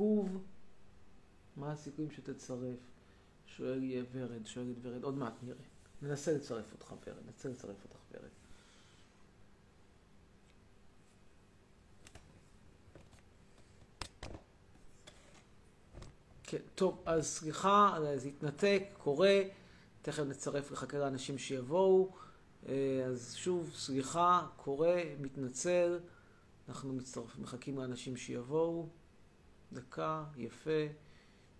עיכוב, מה הסיכויים שתצרף? שואל יהיה ורד, שואלת ורד, עוד מעט נראה. ננסה לצרף אותך ורד, ננסה לצרף אותך ורד. כן, טוב, אז סליחה, זה התנתק, קורה, תכף נצרף, לחכה לאנשים שיבואו. אה, אז שוב, סליחה, קורה, מתנצל, אנחנו מצטרף, מחכים לאנשים שיבואו. דקה, יפה.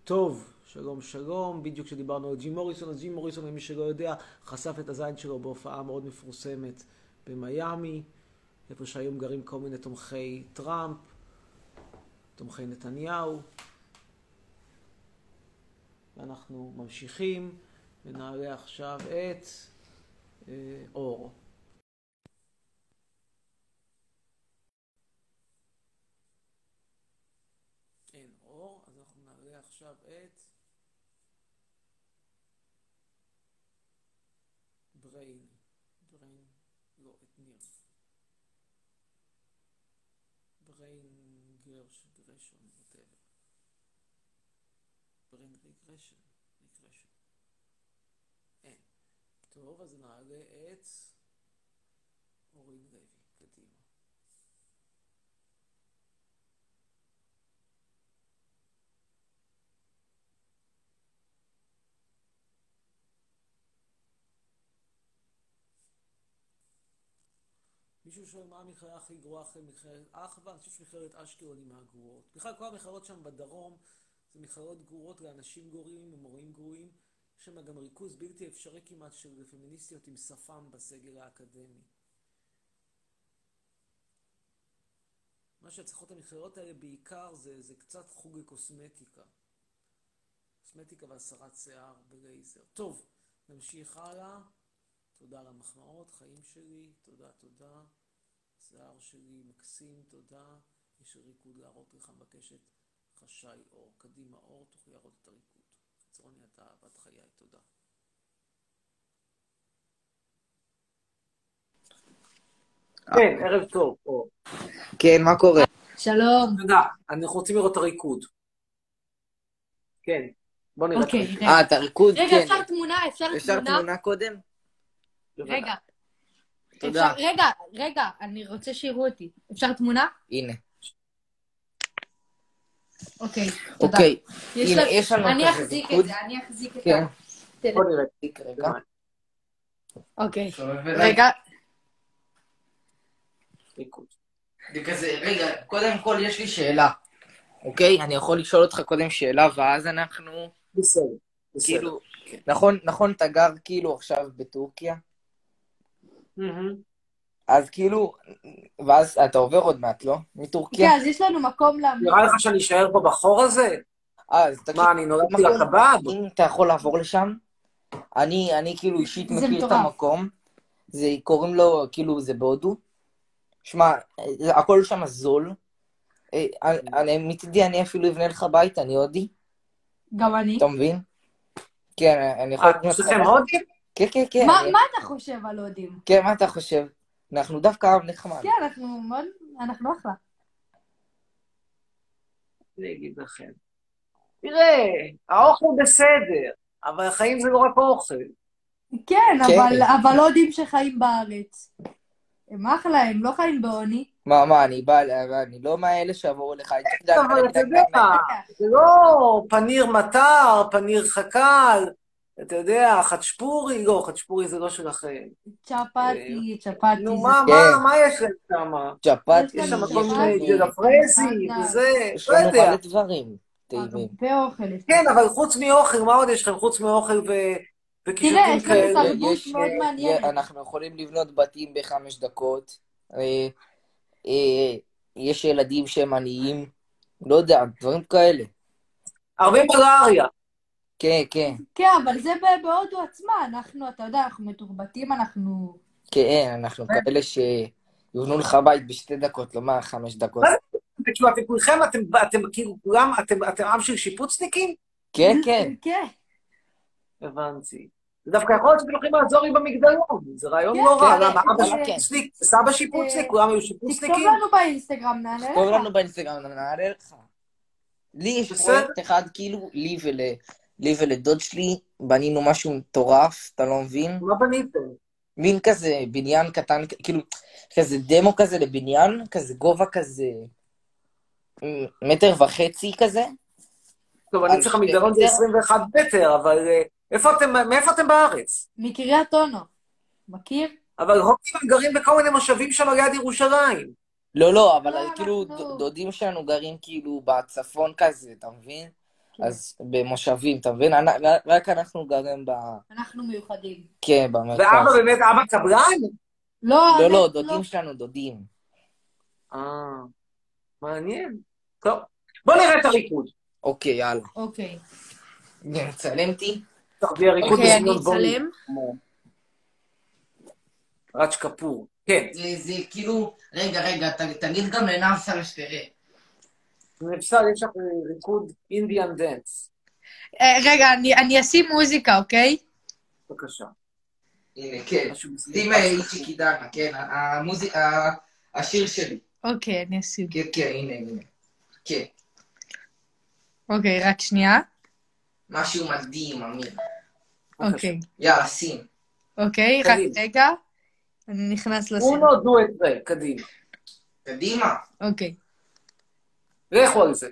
טוב, שלום שלום, בדיוק כשדיברנו על ג'י מוריסון, אז ג'י מוריסון, למי שלא יודע, חשף את הזין שלו בהופעה מאוד מפורסמת במיאמי, איפה שהיום גרים כל מיני תומכי טראמפ, תומכי נתניהו. ואנחנו ממשיכים ונעלה עכשיו את אה, אור. אין אור, אז אנחנו נעלה עכשיו את בריין. בריין, לא, את ניר. בריין גרש, גרשון, whatever. בריין רגרשן, רגרשן. אין. טוב, אז נעלה את אורין לוי, קדימה. מישהו שואל מה המכללה הכי גרועה אחרי מכללת אחווה? אני חושב שמכללת אשקלון היא מהגרועות. בכלל כל המכללות שם בדרום זה מכללות גרועות לאנשים גרועים ומורים גרועים. יש שם גם ריכוז בלתי אפשרי כמעט של פמיניסטיות עם שפם בסגל האקדמי. מה שצריכות המכללות האלה בעיקר זה, זה קצת חוג לקוסמטיקה. קוסמטיקה והסרת שיער בלייזר. טוב, נמשיך הלאה. תודה על המחמאות, חיים שלי, תודה, תודה. שיער שלי מקסים, תודה. יש ריקוד להראות לך בקשת חשאי אור. קדימה אור, תוכלי להראות את הריקוד. חצרוני אתה אהבת חיי, תודה. כן, ערב טוב. כן, מה קורה? שלום. תודה, אנחנו רוצים לראות את הריקוד. כן, בוא נראה את אוקיי, הריקוד. רגע. אה, את הריקוד? רגע, כן. אפשר תמונה? אפשר אפשר תמונה? תמונה קודם? רגע. תודה. אפשר- רגע, רגע, אני רוצה שיראו אותי. אפשר תמונה? הנה. אוקיי, תודה. אוקיי, יש הנה, יש לנו אני אחזיק את. זה, אני אחזיק את כן. ה... תראה. בוא נראה. רגע. אוקיי. רגע. זה רגע, קודם כל יש לי שאלה. אוקיי? אני יכול לשאול אותך קודם שאלה, ואז אנחנו, בסדר, בסדר. כאילו, נכון, נכון, אתה גר כאילו עכשיו בטורקיה? אז כאילו, ואז אתה עובר עוד מעט, לא? מטורקיה? כן, אז יש לנו מקום להמליץ. נראה לך שאני אשאר פה בחור הזה? אה, אז תקשיב, מה, אני נולדתי לקב"ד? אם אתה יכול לעבור לשם, אני, אני כאילו אישית מכיר את. המקום, זה, קוראים לו, כאילו, זה בהודו. שמע, הכל שם זול. אה, אני, מצידי אני אפילו אבנה לך בית, אני הודי, גם אני. אתה מבין? כן, אני יכול אה, לך לכם בית. הודים? כן, כן, כן. מה אני- מה אתה חושב על הודים? כן, מה אתה חושב? אנחנו דווקא עם נחמד. כן, אנחנו מאוד... אנחנו אחלה. אני אגיד לכם. תראה, האוכל בסדר, אבל החיים זה לא רק אוכל. כן, כן. אבל אבל הודים שחיים בארץ. הם אחלה, הם לא חיים בעוני. מה, מה, אני בא, אני לא מאלה שיבואו לך. אבל אתה יודע, זה לא פניר מטר, פניר חכ"ל, אתה יודע, חצ'פורי, לא, חצ'פורי זה לא שלכם. צ'פטי, צ'פטי. נו, מה, כן. מה, מה יש להם שם? צ'פט, יש שם יש כל מיני צ'פטי, ג'לפרזי. וזה, יש לא לנו יודע. מלא דברים טעימים. הרבה אוכל. יש כן. אבל חוץ מאוכל, מה עוד יש לכם? חוץ מאוכל ו... תראה, יש לנו. תרבות יש- מאוד אה, מעניינת. אנחנו יכולים לבנות בתים בחמש דקות. אה, אה, יש ילדים שהם עניים. לא יודע, דברים כאלה. הרבה מלאריה. כן, כן. כן, אבל זה ב- בהודו עצמה. אנחנו, אתה יודע, אנחנו מתורבתים, אנחנו... כן, אנחנו כאלה שיבנו לך בית בשתי דקות, לא מה חמש דקות. מה תשמעו, אתם כולכם, אתם, כאילו, כולם, אתם, עם של שיפוצניקים? כן, כן. כן. הבנתי. זה דווקא יכול להיות שאתם הולכים לעזור לי במגדלון, זה רעיון כן, לא רע. כן, למה, אבא כן. שיפוצניק, סבא שיפוצניק, כולם היו תכתוב שיפוצניקים? לנו באינסטגרם, נענה תכתוב לך. לנו באינסטגרם, נעלה לך. לי יש. פרויקט אחד, כאילו, לי ול... לי ולדוד שלי בנינו משהו מטורף, אתה לא מבין? מה בניתם? מין כזה בניין קטן, כאילו, כזה דמו כזה לבניין, כזה גובה כזה מטר וחצי כזה. טוב, אני צריך מדרון זה מטר? 21 מטר, אבל אה, איפה אתם, מאיפה אתם בארץ? מקריית אונו. מכיר? אבל הודים הם גרים בכל מיני מושבים שם ליד ירושלים. לא, לא, אבל לא, כאילו דודים שלנו גרים כאילו בצפון כזה, אתה מבין? אז במושבים, אתה מבין? רק- אנחנו גרים ב... אנחנו מיוחדים. כן, במרכז. ואבא באמת, אבא קבלן? לא, לא, לא, האמת, דודים שלנו דודים. אה, מעניין. טוב, בוא נראה את הריקוד. אוקיי, יאללה. אוקיי. נצלם אותי? תרבי הריקוד אוקיי, אני. אצלם. ראג' קפור. כן, זה, זה כאילו... רגע, רגע, ת, תגיד גם לנאסר שתראה. נפסל, יש לך ריקוד אינדיאן. אה, רגע, אני- אני אשים מוזיקה, אוקיי? בבקשה. הנה, כן. שים איצ'י קידנה, כן, השיר שלי. אוקיי, אני אשים. כן, כן, הנה, הנה. כן. אוקיי, רק שנייה. משהו מדהים, אמיר. אוקיי. יאללה, שים. אוקיי, רק. רגע. אני נכנס לסרט. אונו דו את זה, קדימה. קדימה. אוקיי. לכו על זה.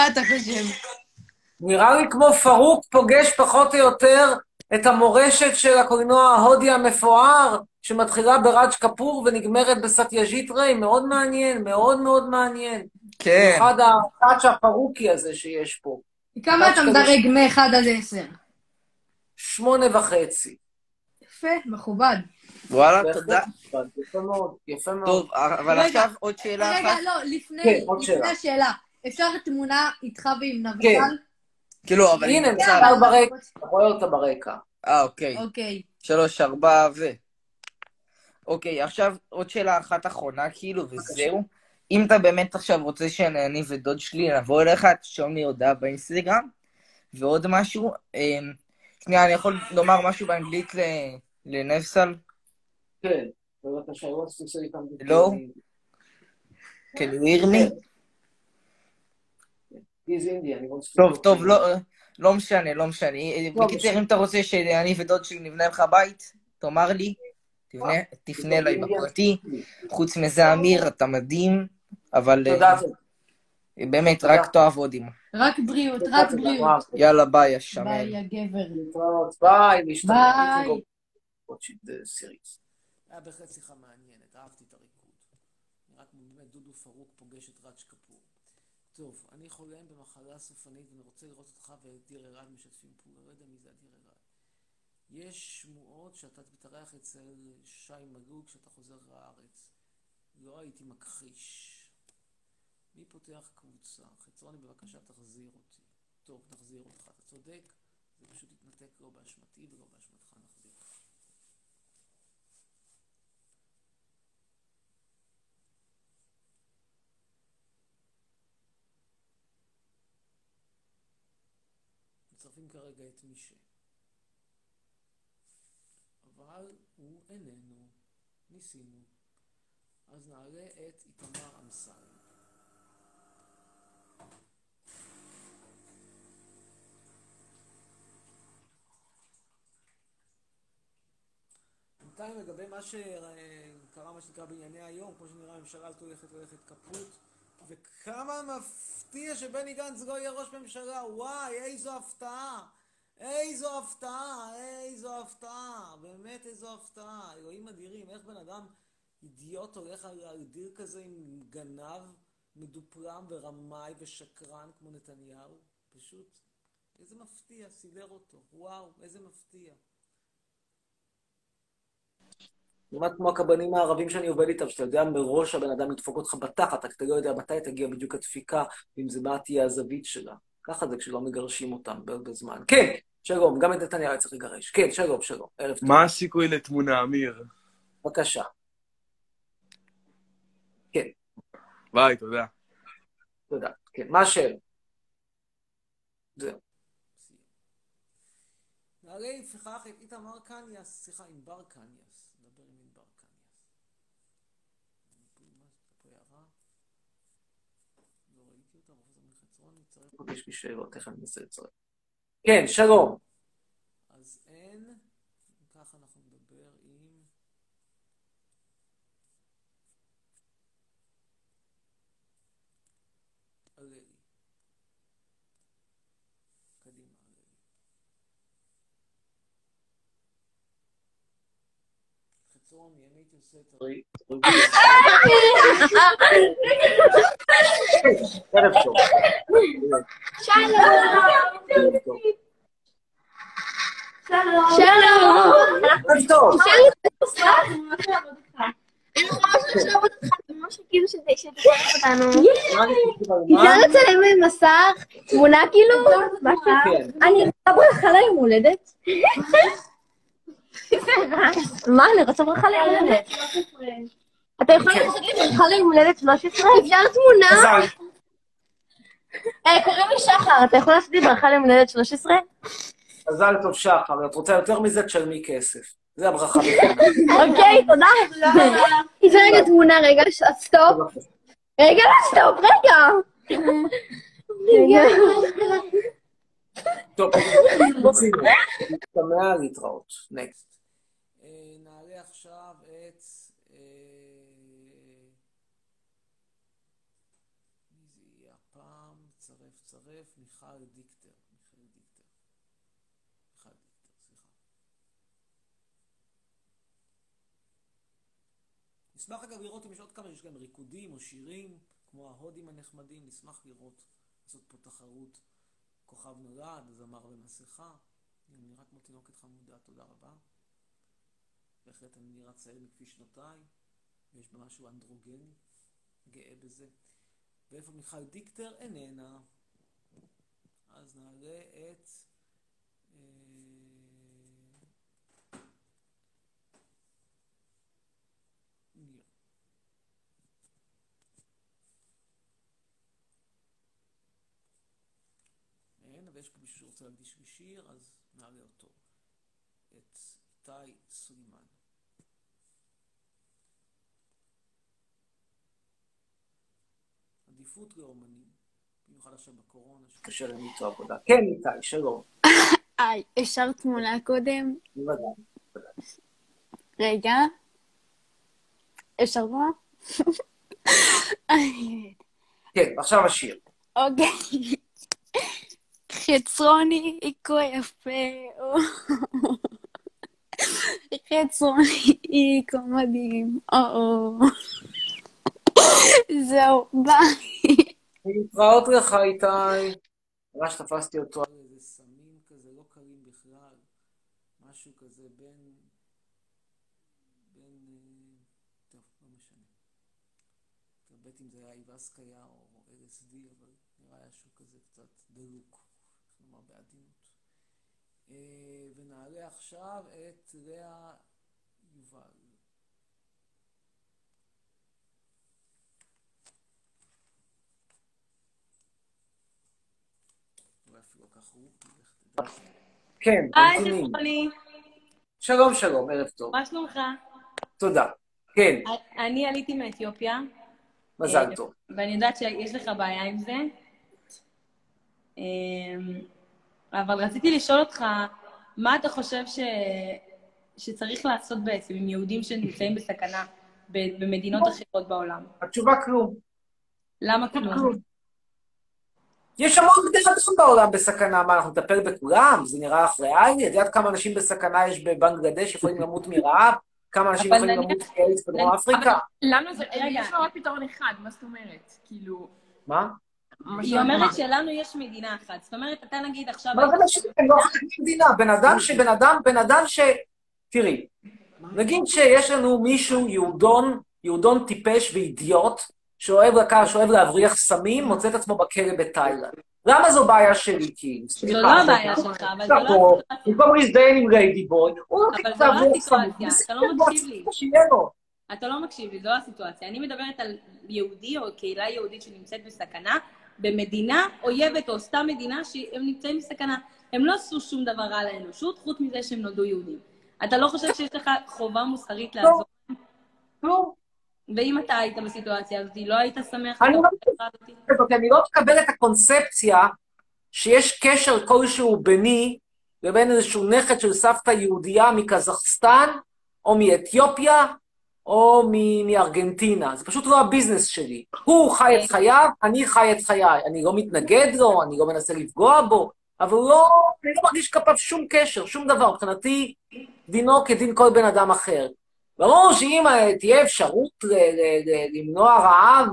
מה אתה חושב? נראה לי כמו פרוק פוגש פחות או יותר את המורשת של הקולנוע ההודי המפואר, שמתחילה בראג' קפור ונגמרת בסטיאז'ית ריי. מאוד מעניין, מאוד מאוד מעניין. כן. במיוחד הטאץ' הפרוקי הזה שיש פה. כמה אתה מדרג מ-1 עד 10? שמונה וחצי. יפה, מכובד. וואלה, תודה. יפה מאוד, יפה מאוד. טוב, אבל רגע. עכשיו עוד שאלה רגע, אחת. לא, לפני, כן, לפני שאלה. השאלה. אפשר תמונה איתך ועם כן. נבצל? כאילו, אבל... הנה. צהר. ברקע. אתה רואה אותה ברקע. אה, אוקיי. אוקיי. שלוש, ארבע ו... אוקיי, עכשיו עוד שאלה אחת אחרונה, כאילו, וזהו. אם אתה באמת עכשיו רוצה שאני ודוד שלי נבוא אליך, תשאול לי הודעה באינסטגרם. ועוד משהו, אמ, שנייה, אני יכול לומר משהו באנגלית ל- לנבסל? כן, בבקשה, הוא. לא. Can you hear me? He's Indian, he wants to טוב, טוב, לא, לא משנה, לא משנה. לא בקיצר. אם אתה רוצה שאני ודוד שלי נבנה לך בית, תאמר לי, תפנה אליי בפרטי. חוץ מזה, אמיר, אתה מדהים, אבל אה, תודה. באמת. רק תאהב הודים. רק בריאות, רק בריאות. יאללה, ביי, השמן. ביי, הגבר. ביי. ביי. היה בהחלט שיחה מעניינת, אהבתי את הריקוד. כמו באמת דודו פארוק פוגש את ראג' קפור. טוב, אני חולה במחלה סופנית ואני רוצה לראות אותך ואת דיר ארד משתפים פעולה. לא יודע מי זה דיר ארד. יש שמועות שאתה תתארח אצל שי מגוג כשאתה חוזר לארץ. לא הייתי מכחיש. מי פותח קבוצה? חצרוני בבקשה תחזיר אותי. טוב, נחזיר אותך. אתה צודק, זה פשוט התנתק לא באשמתי ולא באשמתך נחזיר אותך. מצרפים כרגע את מישה. אבל הוא איננו. ניסינו. אז נעלה את איתמר אמסלם. בינתיים לגבי מה שקרה, מה שנקרא בענייני היום, כמו שנראה הממשלה הזאת הולכת ללכת קפוט, וכמה מפתיע שבני גנץ לא יהיה ראש ממשלה, וואי, איזו הפתעה! איזו הפתעה, איזו הפתעה, באמת איזו הפתעה, אלוהים אדירים, איך בן אדם אידיוט הולך על, דיל כזה עם גנב מדופלם ורמאי ושקרן כמו נתניהו, פשוט, איזה מפתיע, סידר אותו, וואו, איזה מפתיע. כמעט כמו הקבלנים הערבים שאני עובד איתם, שאתה יודע מראש הבן אדם ידפוק אותך בתחת, רק אתה לא יודע מתי תגיע בדיוק הדפיקה, ואם זה מה תהיה הזווית שלה. ככה זה כשלא מגרשים אותם בזמן. כן, שלום, גם את נתניה צריך לגרש. כן, שלום, שלום, ערב טוב. מה הסיכוי לתמונה, אמיר? בבקשה. ביי, תודה. תודה. כן, מה השאלה? זהו. נעלה לפיכך את איתמר קניאס, סליחה, עם בר קניאס. נדבר עם ענבר קניאס. פה הערה. לא ראיתי אותה, פרופסור מלחצרון, נצטרף עוד יש לי שאלות, איך אני מנסה לצרף. כן, שלום. אז אין, אם ככה אנחנו נדבר עם... הללי. קדימה, הללי. אם הייתי עושה את הרי... ערב טוב. ערב טוב. שלום. ערב טוב. משהו כאילו שזה שתשתף אותנו. מה אני חושב על מה? אפשר לצלם במסך תמונה כאילו? כן. אני רוצה ברכה ליום הולדת. מה, אני רוצה ברכה ליום הולדת. אתה יכול לעשות לי ברכה ליום הולדת 13? אפשר תמונה? אה, קוראים לי שחר, אתה יכול לעשות לי ברכה ליום הולדת 13? מזל טוב שחר, את רוצה יותר מזה, תשלמי כסף. זה הברכה. אוקיי, תודה. זה רגע תמונה, רגע, stop. רגע, stop, רגע. רגע. טוב. נשתמע להתראות. next. נעלה עכשיו את... אה, הפעם? צרף, צרף. מיכל דיקטר. מיכל דיקטר. מיכל דיקטר, סליחה. נשמח אגב לראות אם יש עוד כמה, יש גם ריקודים או שירים, כמו ההודים הנחמדים, נשמח לראות, לעשות פה תחרות. כוכב נולד, זמר במסכה, אני נראה כמו תינוקת חמודה, תודה רבה. בהחלט אני נראה צעיר מכפי שנותיי, ויש בה משהו אנדרוגני, גאה בזה. ואיפה מיכל דיקטר? איננה. אז נעלה את... אה, ניר. אין, אבל יש פה מישהו שרוצה להקדיש לי שיר, אז נעלה אותו. את איתי סולימן. עדיפות לאומנים, במיוחד עכשיו בקורונה, שקשה להם למצוא עבודה. כן, איתי, שלום. היי, אפשר תמונה קודם? בוודאי. רגע. אפשר? אני- כן, עכשיו השיר. אוקיי. חצרוני כה יפה. חצרוני כה מדהים, או. זהו, ביי. להתראות לך, איתי. ממש תפסתי אותו על איזה סמים כזה, לא קלים בכלל. משהו כזה בין... בין... אה, טוב, לא משנה. התלבט אם זה היה איבסקיה או LSD, אבל נראה היה שהוא כזה קצת דלוק, איך נאמר בעדינות. אה, ונעלה עכשיו את לאה יובל. כן, היי, שלום, שלום, ערב טוב. מה שלומך? תודה. כן, אני עליתי מאתיופיה, מזל טוב. ואני יודעת שיש לך בעיה עם זה. אבל רציתי לשאול אותך, מה אתה חושב ש... שצריך לעשות בעצם עם יהודים שנמצאים בסכנה במדינות אחרות בעולם? התשובה כלום. למה כלום? יש המון בני אדם בעולם בסכנה, מה, אנחנו נטפל בכולם? זה נראה לך ריאלי? את יודעת כמה אנשים בסכנה יש בבנגלדש יכולים למות מרעב? כמה אנשים יכולים למות כאיידס בדרום אפריקה? לנו זה, רגע. יש לו רק פתרון אחד, מה זאת אומרת? כאילו... מה? היא אומרת שלנו יש מדינה אחת. זאת אומרת, אתה נגיד עכשיו... מה זה משנה? הם לא חלק ממדינה. בן אדם שבן אדם, בן אדם ש... תראי, נגיד שיש לנו מישהו, יהודון, יהודון טיפש ואידיוט, שאוהב לקחת, שאוהב להבריח סמים, מוצא את עצמו בכלא בתאילנד. למה זו בעיה שלי, כאילו? זו לא זה- הבעיה שלך, אבל זו לא. במקום להזדיין עם ריידי בוי, הוא אבל לוקח זו לא להבריח סמים. הסיטואציה, אתה לא מקשיב לי. אתה לא מקשיב לי, זו הסיטואציה. אני מדברת על יהודי או קהילה יהודית שנמצאת בסכנה, במדינה אויבת או סתם מדינה שהם נמצאים בסכנה. הם לא עשו שום דבר רע לאנושות, חוץ מזה שהם נולדו יהודים. אתה לא חושב שיש לך חובה מוסרית לעזור? לא. ואם אתה היית בסיטואציה הזאת, לא היית שמח? אני לא? הזאת, אני לא מקבל את הקונספציה שיש קשר כלשהו ביני לבין איזשהו נכד של סבתא יהודייה מקזחסטן, או מאתיופיה, או מ- מארגנטינה. זה פשוט לא הביזנס שלי. הוא חי את חייו, אני חי את חיי. אני לא מתנגד לו, אני לא מנסה לפגוע בו, אבל הוא לא, אני לא מרגיש כלפיו שום קשר, שום דבר. מבחינתי, דינו כדין כל בן אדם אחר. ברור שאם תהיה אפשרות למנוע רעב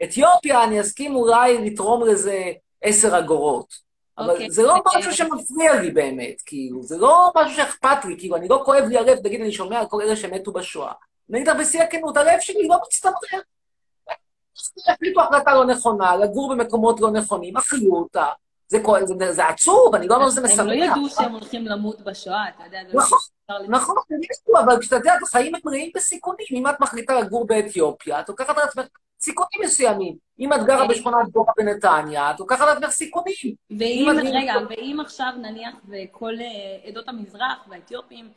באתיופיה, אני אסכים אולי לתרום לזה עשר אגורות. אבל אוקיי, זה לא אוקיי. משהו שמפריע לי באמת, כאילו, זה לא משהו שאכפת לי, כאילו, אני לא כואב לי הלב, נגיד, אני שומע על כל אלה שמתו בשואה. אני אגיד לך בשיא הכנות, הלב שלי לא מצטמרר. החליטו החלטה לא נכונה, לגור במקומות לא נכונים, אכלו אותה. זה, כואב, זה, זה עצוב, אני לא אומר שזה משמח. הם לא ידעו שהם הולכים למות בשואה, אתה יודע, לא נכון. נכון, אני יודע, אבל כשאתה יודע, החיים הם מלאים בסיכונים. אם את מחליטה לגור באתיופיה, את לוקחת על עצמך סיכונים מסוימים. אם את גרה אוקיי. בשכונת גורה בנתניה, את לוקחת על עצמך סיכונים. ואם, רגע, ואם עכשיו נניח וכל אה, עדות המזרח והאתיופים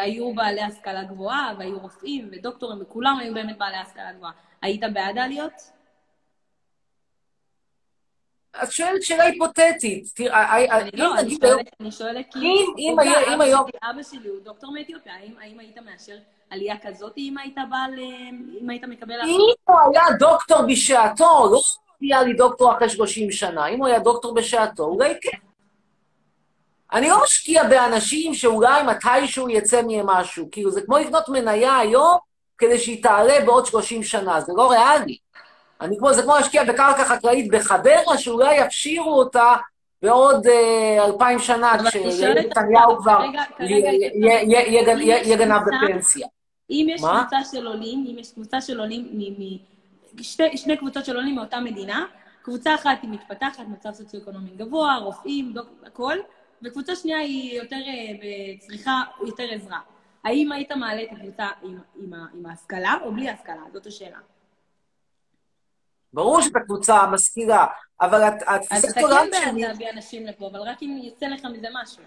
היו בעלי השכלה גבוהה, והיו רופאים ודוקטורים, וכולם היו באמת בעלי השכלה גבוהה, היית בעד העליות? את שואלת שאלה היפותטית. תראה, אני אם לא, אני נגיד היום... שואלת, אני שואלת כי... אם- אם אם היום- אבא שלי הוא דוקטור מאתיופיה, האם האם היית מאשר עלייה כזאת אם היית בא ל... אם היית מקבל... אם הוא היה דוקטור בשעתו, לא היה לי דוקטור אחרי 30 שנה, אם הוא היה דוקטור בשעתו, אולי כן. אני לא משקיע באנשים שאולי מתישהו יצא מהם משהו. כאילו, זה כמו לבנות מניה היום כדי שהיא תעלה בעוד 30 שנה, זה לא ריאלי. אני כמו, זה כמו להשקיע בקרקע חקלאית בחדרה, שאולי יפשירו אותה בעוד אה, אלפיים שנה, כשנתניהו כבר כרגע- כרגע יהיה- יש לנו- יהיה- יהיה- יהיה גנ- אם יהיה יש יהיה גנב קבוצה- בפנסיה. אם יש? קבוצה של עולים, אם יש קבוצה של עולים. שתי, שני קבוצות של עולים מאותה מדינה, קבוצה אחת היא מתפתחת, מצב סוציו-אקונומי גבוה, רופאים, הכל, וקבוצה שנייה היא יותר אה, צריכה יותר עזרה. האם היית מעלה את הקבוצה עם, עם, עם ההשכלה או בלי ההשכלה? זאת השאלה. ברור שאת הקבוצה המשכילה, אבל הת- אז התפיסת אתה כן בעד. להביא אנשים לפה, אבל רק אם יוצא לך מזה משהו.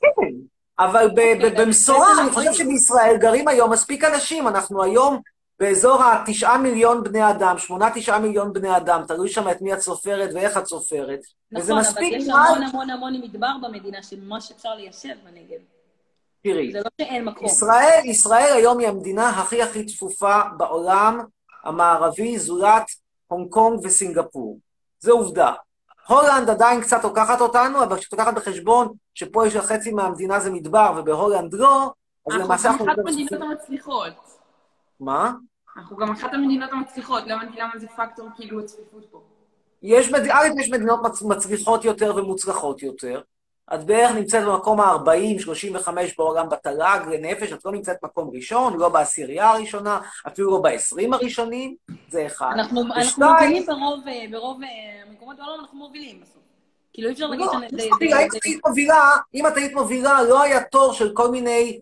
כן, אבל ב- אוקיי, במשורה, אני חושב. שבישראל גרים היום מספיק אנשים. אנחנו היום באזור התשעה מיליון בני אדם, שמונה, תשעה מיליון בני אדם, תלוי שם את מי את סופרת ואיך את סופרת. וזה נכון, אבל מספיק יש נראה- המון המון המון מדבר במדינה שממש אפשר ליישב בנגב. תראי, זה לא שאין מקום. ישראל, ישראל היום היא המדינה הכי הכי צפופה בעולם המערבי, זולת הונג קונג וסינגפור. זו עובדה. הולנד עדיין קצת לוקחת אותנו, אבל כשאת לוקחת בחשבון שפה יש חצי מהמדינה זה מדבר ובהולנד לא, אז אנחנו למעשה גם אנחנו... אחת המדינות. המצליחות. מה? אנחנו גם אחת המדינות המצליחות, לא הבנתי למה זה פקטור כאילו הצפיפות פה. יש, מד... א', יש מדינות מצ- מצליחות יותר ומוצלחות יותר. את בערך נמצאת במקום ה-40-35 בעולם בתל"ג לנפש, את לא נמצאת מקום ראשון, לא בעשירייה הראשונה, אפילו לא ב-20 הראשונים, זה אחד. אנחנו אנחנו מובילים ברוב, אה, ברוב אה, המקומות בעולם, אנחנו מובילים בסוף. כאילו אי אפשר להגיד לא, שזה... תראי, אם את היית מובילה, אם את היית מובילה, לא היה תור של כל מיני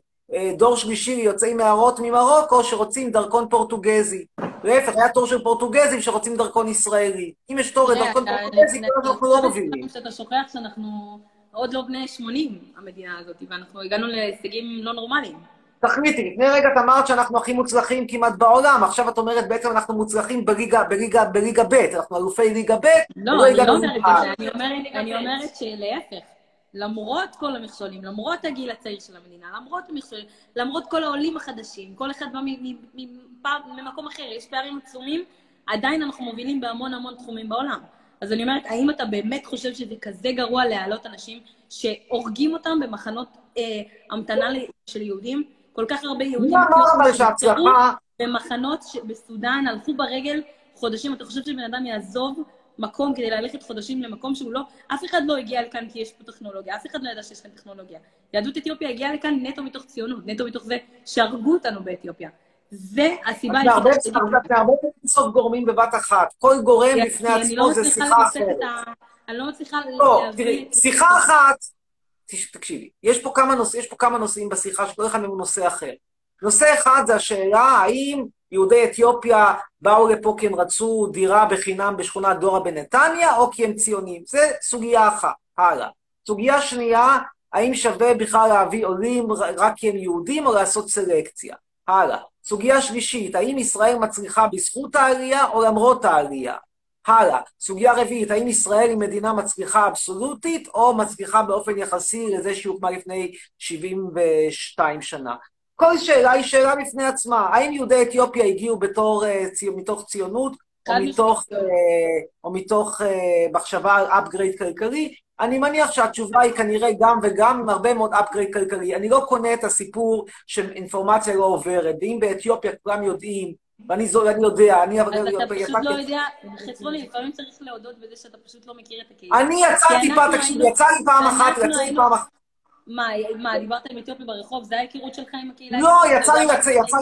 דור שלישי יוצאי מערות ממרוקו שרוצים דרכון פורטוגזי. להפך, היה תור של פורטוגזים שרוצים דרכון ישראלי. אם יש תור לדרכון פורטוגזי, כל אנחנו לא מובילים. שאתה שוכח שאנחנו עוד לא בני 80, המדינה הזאת, ואנחנו הגענו להישגים לא נורמליים. תחליטי, לפני רגע את אמרת שאנחנו הכי מוצלחים כמעט בעולם, עכשיו את אומרת בעצם אנחנו מוצלחים בליגה, בליגה, בליגה ב', אנחנו אלופי ליגה ב', לא, ולא אני לא אומרת את. זה, אני אומרת שלהפך. למרות כל המכשולים, למרות הגיל הצעיר של המדינה, למרות המכשולים, למרות כל העולים החדשים, כל אחד בא ממקום אחר, יש פערים עצומים, עדיין אנחנו מובילים בהמון המון תחומים בעולם. אז אני אומרת, האם אתה באמת חושב שזה כזה גרוע להעלות אנשים שהורגים אותם במחנות אה, המתנה של יהודים? כל כך הרבה יהודים... מי אמר אבל שההצלחה... במחנות ש- בסודאן, הלכו ברגל חודשים. אתה חושב שבן אדם יעזוב מקום כדי ללכת חודשים למקום שהוא לא, אף אחד לא הגיע לכאן כי יש פה טכנולוגיה, אף אחד לא ידע שיש כאן טכנולוגיה. יהדות אתיופיה הגיעה לכאן נטו מתוך ציונות, נטו מתוך זה שהרגו אותנו באתיופיה. זה הסיבה את מערבבת אינסוף גורמים בבת אחת. כל גורם בפני אני לא עצמו זה שיחה אחרת. אני לא מצליחה לא, תראי, שיחה אחת, תקשיבי, יש פה כמה נושאים, יש פה כמה נושאים בשיחה שכל אחד מהם הוא נושא אחר. נושא אחד זה השאלה האם יהודי אתיופיה באו לפה כי הם רצו דירה בחינם בשכונת דורה בנתניה, או כי הם ציונים. זה סוגיה אחת. הלאה. סוגיה שנייה, האם שווה בכלל להביא עולים רק כי הם יהודים או לעשות סלקציה? הלאה. סוגיה שלישית, האם ישראל מצליחה בזכות העלייה או למרות העלייה? הלאה. סוגיה רביעית, האם ישראל היא מדינה מצליחה אבסולוטית, או מצליחה באופן יחסי לזה שהיא הוקמה לפני 72 שנה? כל שאלה היא שאלה בפני עצמה. האם יהודי אתיופיה הגיעו בתור, אה, מתוך ציונות, או מתוך. אה, או מתוך אה, מחשבה על upgrade כלכלי? אני מניח שהתשובה היא כנראה גם וגם, עם הרבה מאוד upgrade כלכלי. אני לא קונה את הסיפור שאינפורמציה לא עוברת, ואם באתיופיה כולם יודעים, ואני זו- אני יודע, אני... אז אתה פשוט לא יודע, חצרוני, לפעמים צריך להודות בזה שאתה פשוט לא מכיר את הקהילה. אני יצאתי פעם, היינו- יצא לי פעם אחת, יצא לי פעם אחת. מה, מה, דיברת עם אתיופי ברחוב? זה ההיכרות שלך עם הקהילה? לא,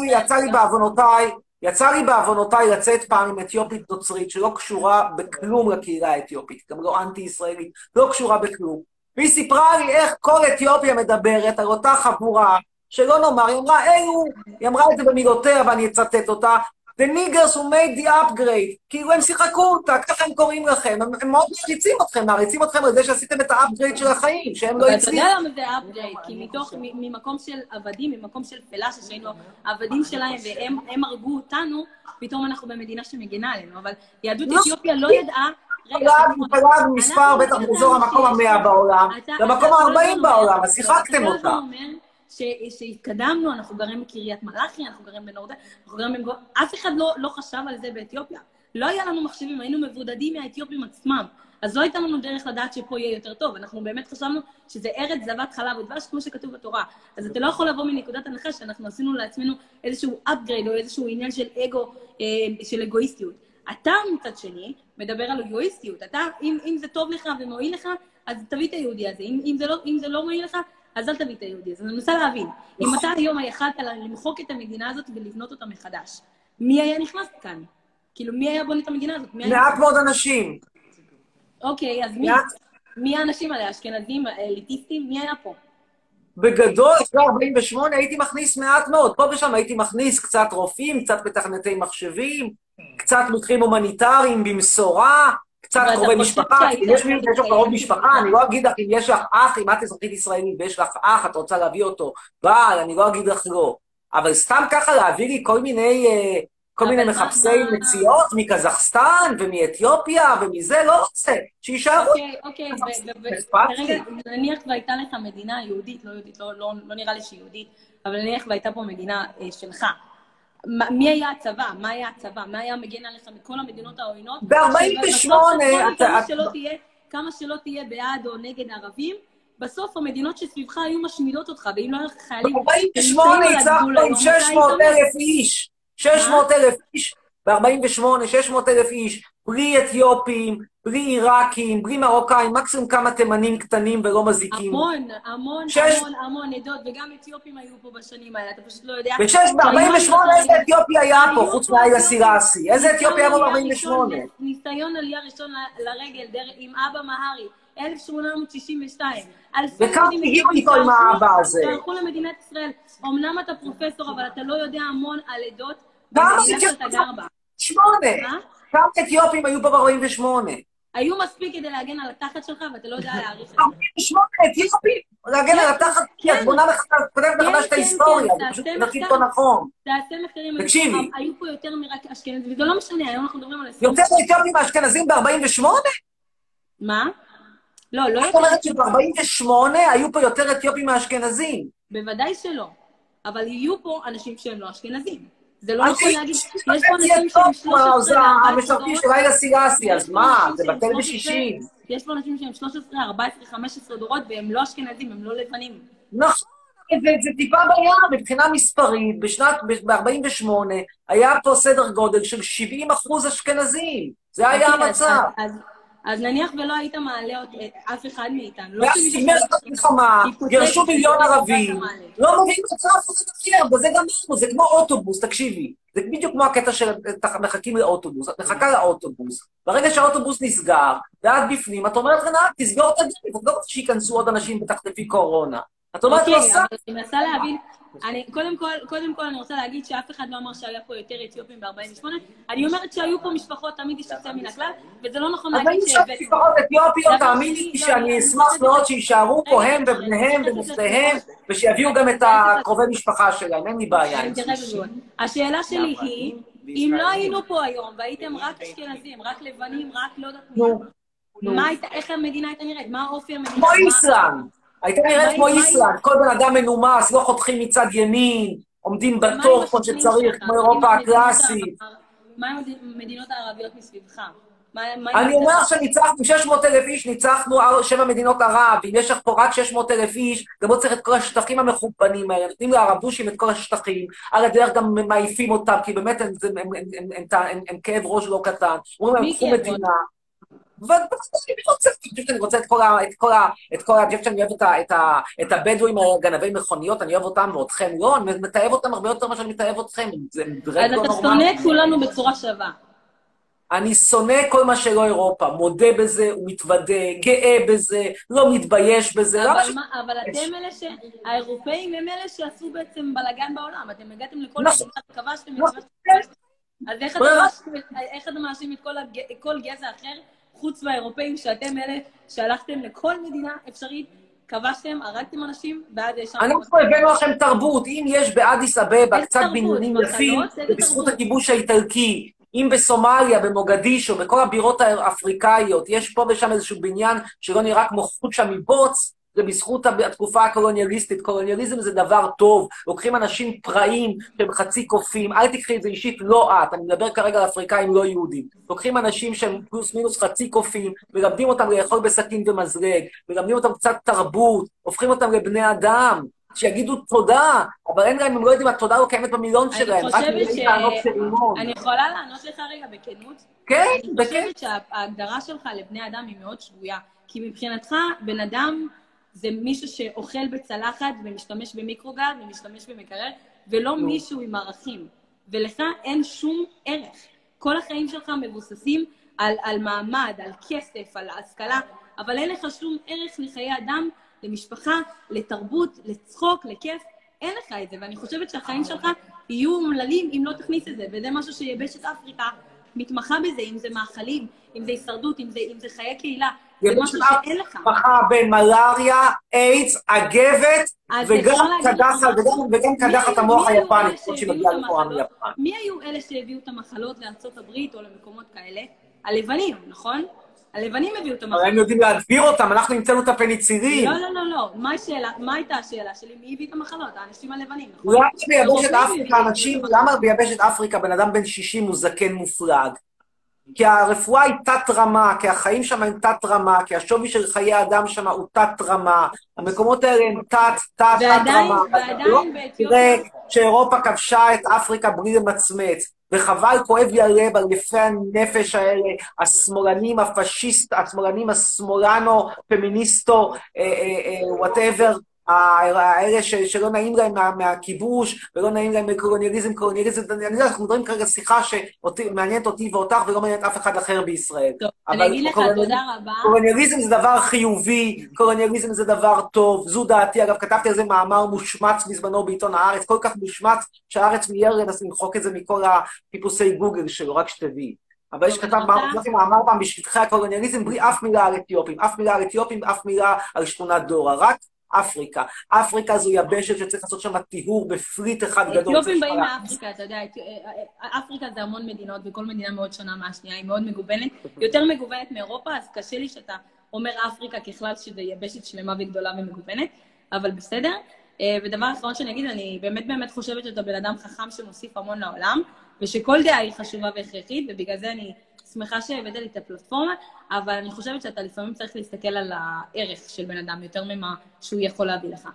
יצא לי בעוונותיי, יצא לי בעוונותיי לצאת פעם עם אתיופית נוצרית שלא קשורה בכלום לקהילה האתיופית, גם לא אנטי-ישראלית, לא קשורה בכלום. והיא סיפרה לי איך כל אתיופיה מדברת על אותה חבורה, שלא נאמר, היא אמרה, אלו, היא אמרה את זה במילותיה ואני אצטט אותה, The niggers who made the upgrade, כאילו הם שיחקו אותה, ככה הם קוראים לכם, הם, הם מאוד מעריצים אתכם, מעריצים אתכם על זה שעשיתם את ה upgrade של החיים, שהם לא אבל אתה הצליחו. יודע למה זה upgrade? כי מתוך, ממקום של עבדים, ממקום של פלאשה, שהיינו עבדים שלהם והם הם הרגו אותנו, פתאום אנחנו במדינה שמגינה עלינו. אבל יהדות לא, אתיופיה לא ידעה... פלג מספר בטח ידענו באזור המקום המאה בעולם, למקום אתה כל ה-40 הזמן בעולם, אז שיחקתם אותה. ש- שהתקדמנו, אנחנו גרים בקריית מלאכי, אנחנו גרים בנורדן, אנחנו גרים במקום... אף אחד לא, לא חשב על זה באתיופיה. לא היה לנו מחשבים, היינו מבודדים מהאתיופים עצמם. אז לא הייתה לנו דרך לדעת שפה יהיה יותר טוב. אנחנו באמת חשבנו שזה ארץ זבת חלב ודבש, כמו שכתוב בתורה. אז אתה לא יכול לבוא מנקודת הנחה שאנחנו עשינו לעצמנו איזשהו upgrade או איזשהו עניין של אגו, אה, של אגואיסטיות. אתה מצד שני מדבר על אגואיסטיות. אתה, אם, אם זה טוב לך ומועיל לך, אז תביא את היהודי הזה. אם, אם, זה, לא, לא מועיל לך, אז אל תביא את היהודי. אז אני מנסה להבין. אם אתה היום יכלת למחוק את המדינה הזאת ולבנות אותה מחדש, מי היה נכנס כאן? כאילו, מי היה בונה את המדינה הזאת? מעט מאוד אנשים. אוקיי, אז מי? מי האנשים האלה? אשכנזים, אליטיסטים? מי היה פה? בגדול, אחרי 48 הייתי מכניס מעט מאוד. פה ושם הייתי מכניס קצת רופאים, קצת מתכנתי מחשבים, קצת מקרים הומניטריים במשורה, קצת קרובי משפחה. אם יש מישהו שיש לו קרוב משפחה, אני לא אגיד לך אם יש לך אח, אם את אזרחית ישראלית ויש לך אח, את רוצה להביא אותו, בעל, אני לא אגיד לך לא. אבל סתם ככה להביא לי כל מיני... אה, כל מיני מחפשי מציאות מקזחסטן ומאתיופיה ומזה, לא רוצה. שיישארו. אוקיי, אוקיי, נניח והייתה לך מדינה יהודית, לא יהודית, לא- לא לא נראה לי שהיא יהודית, אבל נניח והייתה פה מדינה אה, שלך. מה- מי היה הצבא? מה היה הצבא? מה היה מגן עליך מכל המדינות העוינות? ב-48, שבסוף, אתה- כמה שלא תהיה- כמה שלא תהיה בעד או נגד ערבים, בסוף המדינות שסביבך היו משמידות אותך, ואם לא היו לך חיילים... ב-48 שנמצאים על הצלחנו עם היום, אתה היית 600 מת. אלף איש. 600 אלף איש. ב-48, 600 אלף איש. בלי אתיופים, בלי עיראקים, בלי מרוקאים, מקסימום כמה תימנים קטנים ולא מזיקים. המון, המון, שש- המון, המון עדות, וגם אתיופים היו פה בשנים האלה, אתה פשוט לא יודע. ב-6, ב-48 איזה אתיופי היה פה, חוץ אתיופים. סירסי? איזה אתיופי היה פה ניסיון עלייה ב-48? ראשון- ניסיון עלייה ראשון לרגל עם אבא מהרי, 1862. אלפי וכמה הגיעו עם האבא הזה? שהלכו למדינת ישראל. אמנם אתה פרופסור, אבל אתה לא יודע המון על עדות במדינה שאתה אתיופים? גר בה. שמונה. מה? כמה אתיופים היו פה ב-48? היו מספיק כדי להגן על התחת שלך, ואתה לא יודע להעריך את זה. 48 אתיופים! להגן על התחת, כי את בונה מחדש, את כן, ההיסטוריה, כן, זה פשוט לדעתי. לא נכון. תעשה מחקרים, תקשיבי. היו פה יותר מרק אשכנזים, וזה לא משנה, היום אנחנו מדברים על 20. יותר אתיופים מאשכנזים ב-48? מה? לא, לא את יותר. אומרת שב-48 היו פה יותר אתיופים מאשכנזים. בוודאי שלא. אבל יהיו פה אנשים שהם לא אשכנזים. זה לא נכון להגיד, יש פה אנשים שהם אתיופיה, 13 זה ל-14 המשרתים דורות. של לילה סירסי, אז מה? זה בטל 13 ב-60. יש פה אנשים שהם 13, 14, 15 דורות, והם לא אשכנזים, הם לא לבנים. נכון, זה, זה טיפה בים מבחינה מספרית. בשנת, ב-48 היה פה סדר גודל של 70 אחוז אשכנזים. זה היה אוקיי, המצב. אז- אז- אז נניח ולא היית מעלה אה, אף אחד מאיתנו. לא את המלחמה, גירשו מיליון לא ערבים. לא מביאים אחד אחר, בזה גמרנו, זה כמו אוטובוס, תקשיבי. זה בדיוק כמו הקטע של את מחכים לאוטובוס, את מחכה לאוטובוס. ברגע שהאוטובוס נסגר, ואת בפנים, את אומרת לנהג, תסגור את הדלת, את לא רוצה שייכנסו עוד אנשים ותחטפי קורונה. את אומרת סע, אבל אני מנסה להבין, אני, קודם כל, קודם כל אני רוצה להגיד שאף אחד לא אמר שהיה פה יותר אתיופים ב-48, אני אומרת שהיו פה משפחות, תמיד יש יוצא מן הכלל, וזה לא נכון אבל להגיד אם שם שהבאתם. משפחות אתיופיות, דבר תאמיני שני, לי לא, שאני אני אשמח מאוד שיישארו פה הם ובניהם חושבת- ושיביאו גם את הקרובי משפחה שלהם, אין לי בעיה בזה. השאלה שלי היא, אם לא היינו פה היום והייתם רק אשכנזים, רק לבנים, רק לא יודעת מה, איך המדינה הייתה נראית? מה האופי המדינה? כמו איסלנד. הייתה נראית כמו איסלנד, כל בן אדם מנומס, לא חותכים מצד ימין, עומדים בתור כמו שצריך? כמו אירופה הקלאסית. מה עם המדינות הערביות מסביבך? אני? אומר שניצחנו 600 אלף איש, ניצחנו שבע מדינות ערב, אם יש לך פה רק 600 אלף איש, גם לא צריך את כל השטחים המחופנים האלה, נותנים לערבושים את כל השטחים, על הדרך גם מעיפים אותם, כי באמת הם- כאב ראש לא קטן. אומרים להם, מי קחו כאב ראש? מדינה. אני רוצה את כל ה... את. אני אוהב את הבדואים הגנבי מכוניות, אני אוהב אותם ואתכם לא, אני מתעב אותם הרבה יותר ממה שאני מתעב אתכם, לא אתה שונא. את כולנו בצורה שווה. אני שונא כל מה שלא אירופה, מודה בזה, ומתוודה, גאה בזה, לא מתבייש בזה. ש... אבל, מה, אבל אתם אלה ש... האירופאים הם אלה שעשו בעצם בלאגן בעולם. אתם הגעתם לכל נכון. מדינה וכבשתם נכון. אז איך אתה. מאשים את- כל גזע אחר, חוץ מהאירופאים, שאתם אלה שהלכתם לכל מדינה אפשרית, כבשתם, הרגתם אנשים, ואז יש שם... אנחנו הבאנו לכם תרבות, אם יש באדיס אבבה קצת מחלות? יפים, זה בזכות? הכיבוש האיטלקי. אם בסומליה, במוגדישו, בכל הבירות האפריקאיות, יש פה ושם איזשהו בניין שלא נראה כמו חוט שם מבוץ, זה בזכות התקופה הקולוניאליסטית. קולוניאליזם זה דבר טוב, לוקחים אנשים פראיים שהם חצי קופים, אל תקחי את זה אישית, לא את, אני מדבר כרגע על אפריקאים לא יהודים. לוקחים אנשים שהם פלוס מינוס חצי קופים, מלמדים אותם לאכול בסכין ומזלג, מלמדים אותם קצת תרבות, הופכים אותם לבני אדם. שיגידו תודה, אבל אין להם, הם לא יודעים, התודה לא קיימת במילון שלהם, אני חושבת ש... אני יכולה לענות לך רגע בכנות? כן, אני בכיף. חושבת שההגדרה שלך לבני אדם היא מאוד שגויה. כי מבחינתך, בן אדם זה מישהו שאוכל בצלחת ומשתמש במיקרוגל ומשתמש במקרר, ולא מישהו עם ערכים. ולך אין שום ערך. כל החיים שלך מבוססים על, על מעמד, על כסף, על השכלה, אבל אין לך שום ערך לחיי אדם, למשפחה, לתרבות, לצחוק, לכיף. אין לך את זה, ואני חושבת שהחיים שלך יהיו אומללים אם לא תכניס את זה, וזה משהו שיבשת אפריקה מתמחה בזה, אם זה מאכלים, אם זה הישרדות, אם זה, אם זה חיי קהילה, זה משהו שאין לך. משפחה בין מלאריה, איידס, אגבת, וגם קדחת, וגם- קדחת המוח היפנית, אלה כמו שהיא שהביאו מגיעה את לכאורה המחלות? מיפן. מי היו אלה שהביאו את המחלות לארצות הברית או למקומות כאלה? הלבנים, נכון? הלבנים הביאו את המחלות. הם יודעים להדביר אותם, אנחנו המצאנו את הפניצילין. לא, לא, לא, לא. מה השאלה? מה הייתה השאלה שלי? מי הביא את המחלות? האנשים הלבנים, נכון? למה ביבשת אפריקה אנשים. למה ביבשת אפריקה בן אדם בן 60 הוא זקן מופלג? כי הרפואה היא תת-רמה, כי החיים שם הם תת-רמה, כי השווי של חיי האדם שם הוא תת-רמה. המקומות האלה הם ועדיין, תת-תת-רמה. ועדיין באתיופיה... תראה שאירופה כבשה את אפריקה בלי למצמץ. וחבל, כואב לי הלב על יפי הנפש האלה, השמאלנים, הפשיסט, השמאלנים, השמאלנו, פמיניסטו, whatever, האלה ש- שלא נעים להם מה- מהכיבוש, ולא נעים להם מקולוניאליזם, קולוניאליזם, אני יודע, אנחנו מדברים כרגע שיחה שמעניינת אותי ואותך ולא מעניינת אף אחד אחר בישראל. טוב, אני אגיד לך קולוניאליזם- תודה רבה. קולוניאליזם זה דבר חיובי, קולוניאליזם זה דבר טוב, זו דעתי. אגב, כתבתי על זה מאמר מושמץ בזמנו בעיתון הארץ, כל כך מושמץ, שהארץ מיהר לנסות למחוק את זה מכל החיפושי גוגל שלו, רק שתדעי. אבל יש כתב מאמר פעם בשטחי הקולוניאליזם בלי אף מילה על אתיופים, אף מילה על אתיופים, אף מילה על שכונת דורה, רק אפריקה. אפריקה זו יבשת שצריך לעשות שם טיהור בפריט אחד גדול. אתיופים באים מאפריקה, אתה יודע, אפריקה זה המון מדינות, וכל מדינה מאוד שונה מהשנייה, היא מאוד מגוונת. יותר מגוונת מאירופה, אז קשה לי שאתה אומר אפריקה ככלל שזה יבשת שלמה וגדולה ומגוונת, אבל בסדר. אה, ודבר אחרון שאני אגיד, אני באמת באמת חושבת שאתה בן אדם חכם שמוסיף המון לעולם, ושכל דעה היא חשובה והכרחית, ובגלל זה אני שמחה שהבאת לי את הפלטפורמה, אבל אני חושבת שאתה לפעמים צריך להסתכל על הערך של בן אדם יותר ממה שהוא יכול להביא לך.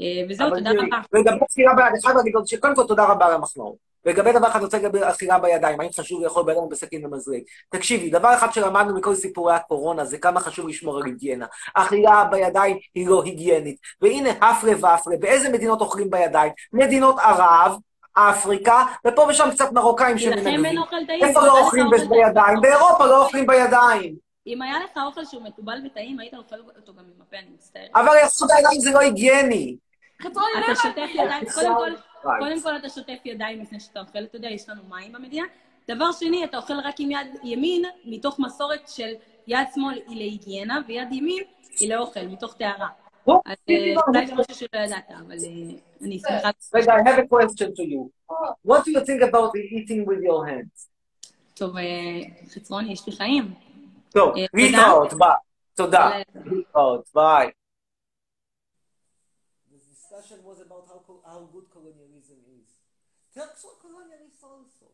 אה, וזהו, תודה רבה. לגבי אכילה בידיים, אני עוד שקודם כל תודה רבה על המחמאות. לגבי דבר אחד, אני רוצה על אכילה בידיים, האם חשוב לאכול בידיים בסכין ומזלג. תקשיבי, דבר אחד שלמדנו מכל סיפורי הקורונה זה כמה חשוב לשמור על היגיינה. אכילה בידיים היא לא היגיינית. והנה, הפלא ופלא, באיזה מדינות אוכלים בידיים? מדינות ערב, אפריקה, ופה ושם קצת מרוקאים שמנגבים. איפה לא אוכלים אוכל בידיים? באירופה לא אוכלים בידיים. אם היה לך אוכל שהוא מתובל וטעים, היית אוכל אותו גם עם הפה, אני מצטערת. אבל לעשות בידיים זה לא היגייני. אתה שוטף ידיים, קודם כל, Right. קודם כל אתה שוטף ידיים לפני שאתה אוכל, אתה יודע, יש לנו מים במדינה. דבר שני, אתה אוכל רק עם יד ימין, מתוך מסורת של יד שמאל היא להיגיינה, ויד ימין היא לאוכל, מתוך טהרה. אז אה, אולי זה משהו שלא ידעת, אבל אה, אני שמחה... רגע, I have a question to you. What do you think about eating with your hands? טוב, אה, חצרוני, יש לי חיים. טוב, אה, להתראות, ביי. תודה. תודה. להתראות, ביי. The discussion was about how, co- how good colonialism is. Turks were colonialists also.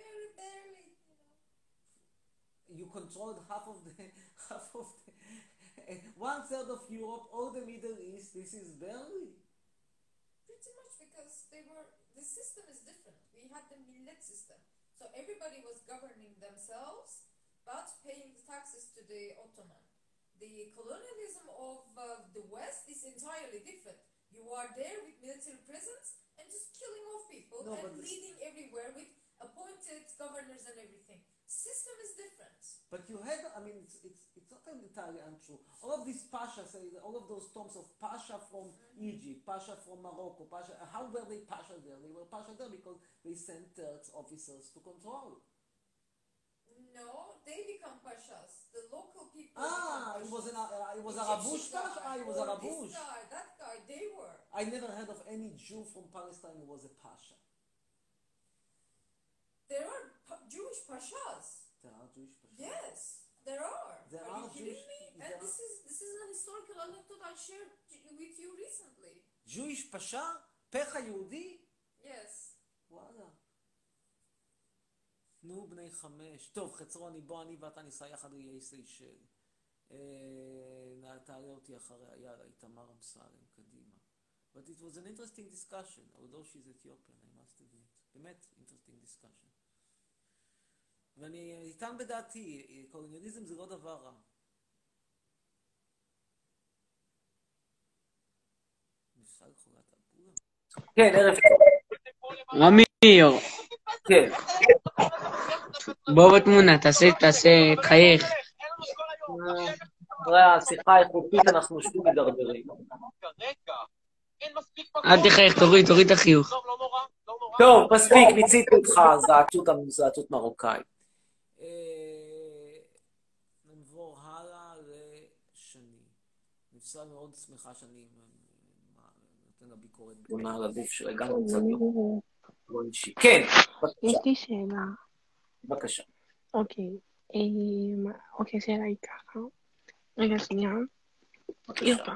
Very barely, you know. You controlled half of the half of the one third of Europe, all the Middle East. This is barely. Pretty much because they were, the system is different. We had the millet system. So everybody was governing themselves, but paying taxes to the Ottoman. The colonialism of uh, the West is entirely different. You are there with military presence and just killing off people and leading everywhere with appointed governors and everything. System is different. But you had, I mean, it's, it's, it's not entirely untrue. All of these Pasha, say, all of those tombs of Pasha from Egypt, Pasha from Morocco, Pasha, how were they Pasha there? They were Pasha there because they sent Turks officers to control. No, they become pashas. The local people. Ah, it was an, uh, it was a Rabush Pasha? Ah, it was a Rabush. This guy, that guy, they were. I never heard of any Jew from Palestine who was a Pasha. There are Jewish pashas. There are Jewish Pashas. Yes, there are. There are, are you kidding Jewish- me? there And are- this is this is a historical anecdote I shared with you recently. Jewish Pasha? פחה יהודי? Yes. וואלה. נו, בני חמש. טוב, חצרוני, בוא אני ואתה ניסע יחד לאיי סיישל. אה, תעלה אותי אחריה, יאללה, איתמר אמסלם, קדימה. But it was an interesting discussion, although she's Ethiopian, I must admit. באמת, interesting discussion. ואני איתן בדעתי, קולוניאליזם זה לא דבר רע. כן, ערב טוב. אמיר, כן. בוא בתמונה, תעשה, תעשה, תחייך. אחרי השיחה האיכותית אנחנו שוב מדרדרים. אל תחייך, תוריד, תוריד את החיוך. טוב, מספיק, מיציתי אותך, זעתות זעתות מרוקאי. אה, נעבור הלאה לשני. נפסל שמחה שאני אה, נותן לה ביקורת בונה על הגוף שלה, גם קצת לא. לא אישי. כן, יש לי שאלה. בבקשה. אוקיי. אמ, אוקיי, השאלה היא ככה. רגע, שנייה. יפה.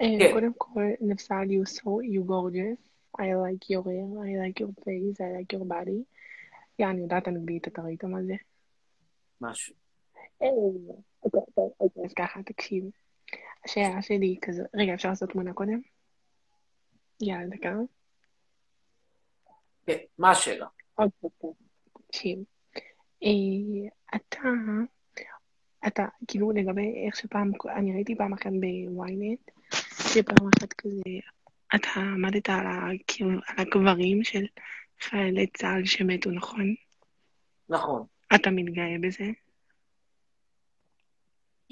אה, כן. קודם כל, נפסל, you so, you gorgeous. I like your hair, I like your face, I like your body. יא, אני יודעת אנגלית, אתה ראית מה זה? משהו. אה, אוקיי, טוב, אוקיי, אז ככה, תקשיב. השאלה שלי היא כזה, רגע, אפשר לעשות תמונה קודם? יאללה, דקה. כן, מה השאלה? טוב. תקשיב. אה, אתה, אתה, כאילו לגבי איך שפעם, אני ראיתי פעם אחת בוויינט, שפעם אחת כזה, אתה עמדת על, הקב, על הקברים של חיילי צה"ל שמתו, נכון? נכון. אתה מתגאה בזה?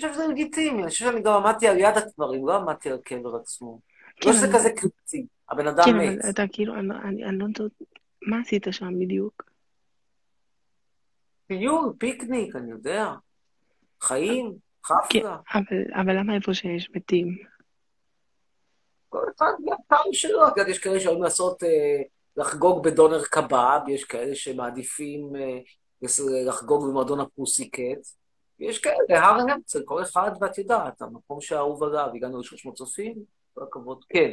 חושב שזה לגיטימי, אני חושב שאני גם עמדתי על יד הקברים, לא עמדתי על הקבר עצמו. כן, לא שזה כזה קריצי, הבן אדם כן, מת. אבל אתה כאילו, אני, לא יודעת, מה עשית שם בדיוק? טיול, פיקניק, אני יודע. חיים, כן, חפלה. אבל, אבל למה איפה שיש מתים? כל אחד מהטעם שלו. יש כאלה שאוהבים לעשות, אה, לחגוג בדונר קבב, יש כאלה שמעדיפים אה, לחגוג במועדון הפוסיקט, יש כאלה, הר הרצל, כל אחד, ואת יודעת, המקום שאהוב עליו, הגענו ל-300 צופים, כל הכבוד. כן,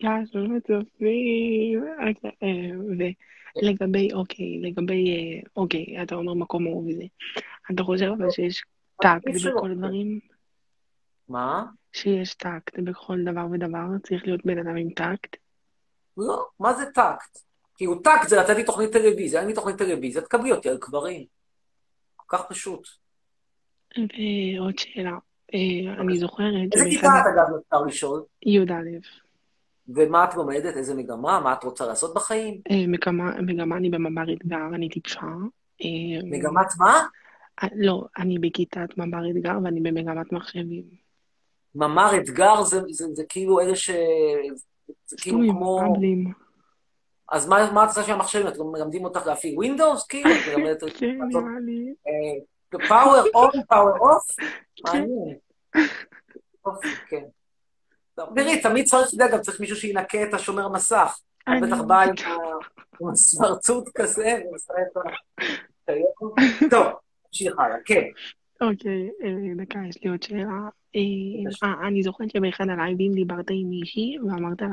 יאללה, שלום לצופים. אוקיי, אה, ולגבי, אוקיי, לגבי, אה, אוקיי, אתה אומר מקום אהוב וזה. אתה חושב אבל שיש טקט עדיף שלא. בכל הדברים? מה? שיש טקט בכל דבר ודבר, צריך להיות בן אדם עם טקט. לא, מה זה טקט? כאילו טקט זה לתת לי תוכנית טלוויזיה, אין לי תוכנית טלוויזיה, תקבלי אותי על קברים. כל כך פשוט. ועוד שאלה, אה, אני זוכרת איזה כיתה את אגב אפשר לשאול? י"א, ומה את לומדת? איזה מגמה? מה את רוצה לעשות בחיים? אה, מגמה, אני במב"ר אתגר, אני טיפשה. אה, מגמת מה? לא, אני בכיתת מב"ר אתגר ואני במגמת מחשבים. ממ"ר אתגר זה, זה, זה כאילו אלה ש... זה כאילו כמו... אבלים. אז מה, מה את עושה שם המחשבים? את מלמדים אותך להפעיל Windows? כאילו? את מלמדת אותך כן, נראה לי. Power on, power off? מעניין. יופי, כן. תראי, תמיד צריך, אתה יודע, גם צריך מישהו שינקה את השומר מסך. בטח באה עם הסמרצות כזה, ועושה את ה... טוב, נמשיך הלאה, כן. אוקיי, אה, דקה, יש לי עוד שאלה. אה, אה, אני זוכרת שבאחד הלייבים דיברת עם מישהי ואמרת לה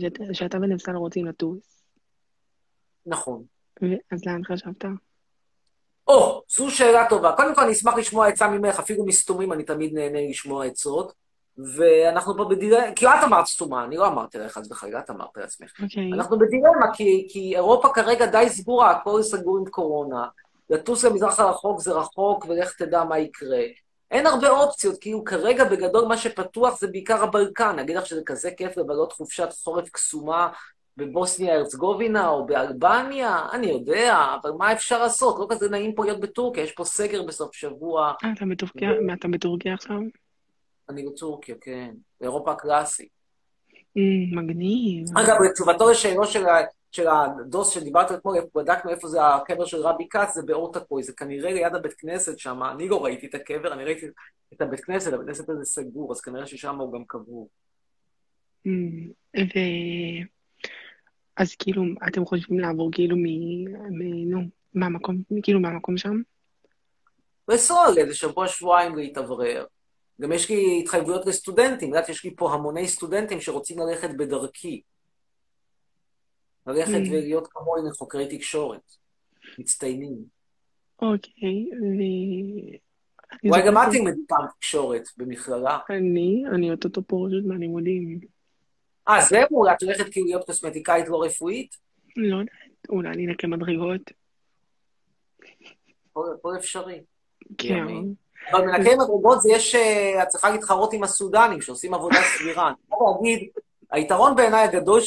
שאת- שאתה ונפסל רוצים לטוס. נכון. אז לאן חשבת? או, זו שאלה טובה. קודם כל, אני אשמח לשמוע עצה ממך, אפילו מסתומים, אני תמיד נהנה לשמוע עצות. ואנחנו פה בדילמה, כי את אמרת סתומה, אני לא אמרתי לך, חס וחלילה, את אמרת לעצמך. אוקיי. אנחנו בדילמה, כי, כי אירופה כרגע די סגורה, הכל סגור עם קורונה. לטוס למזרח הרחוק זה רחוק, ולך תדע מה יקרה. אין הרבה אופציות, כאילו כרגע בגדול מה שפתוח זה בעיקר הבלקן. אני אגיד לך שזה כזה כיף לבלות חופשת חורף קסומה בבוסניה הרצגובינה או באלבניה, אני יודע, אבל מה אפשר לעשות? לא כזה נעים פה להיות בטורקיה, יש פה סגר בסוף שבוע. אה, אתה בטורקיה? אתה בטורקיה עכשיו? אני בטורקיה, כן. באירופה הקלאסית. אה, מגניב. אגב, בתשובתו לשאלו של, של הדוס שדיברת אתמול, בדקנו איפה זה הקבר של רבי כץ, זה באורטקוי, זה כנראה ליד הבית כנסת שם, אני לא ראיתי את הקבר, אני ראיתי את הבית כנסת, הבית כנסת הזה סגור, אז כנראה ששם הוא גם קבור. אה, ו... אז כאילו, אתם חושבים לעבור כאילו מ... מ... נו, מהמקום, כאילו מהמקום שם? לנסוע לאיזה שבוע, שבועיים להתאוורר. גם יש לי התחייבויות לסטודנטים, את יודעת, יש לי פה המוני סטודנטים שרוצים ללכת בדרכי. ללכת Mm. ולהיות כמוני חוקרי תקשורת, מצטיינים. אוקיי, ו... אולי גם את תלמדי פעם תקשורת במכללה. אני, אני אוטוטו פשוט מהלימודים. אה, זהו? את הולכת כאילו להיות קוסמטיקאית לא רפואית? לא יודעת, אולי אני אנקה מדרגות. הכל אפשרי. כן. אבל מנקי מדרגות זה יש, אה, את צריכה להתחרות עם הסודנים שעושים עבודה סבירה. אני יכול להגיד, היתרון בעיניי הגדול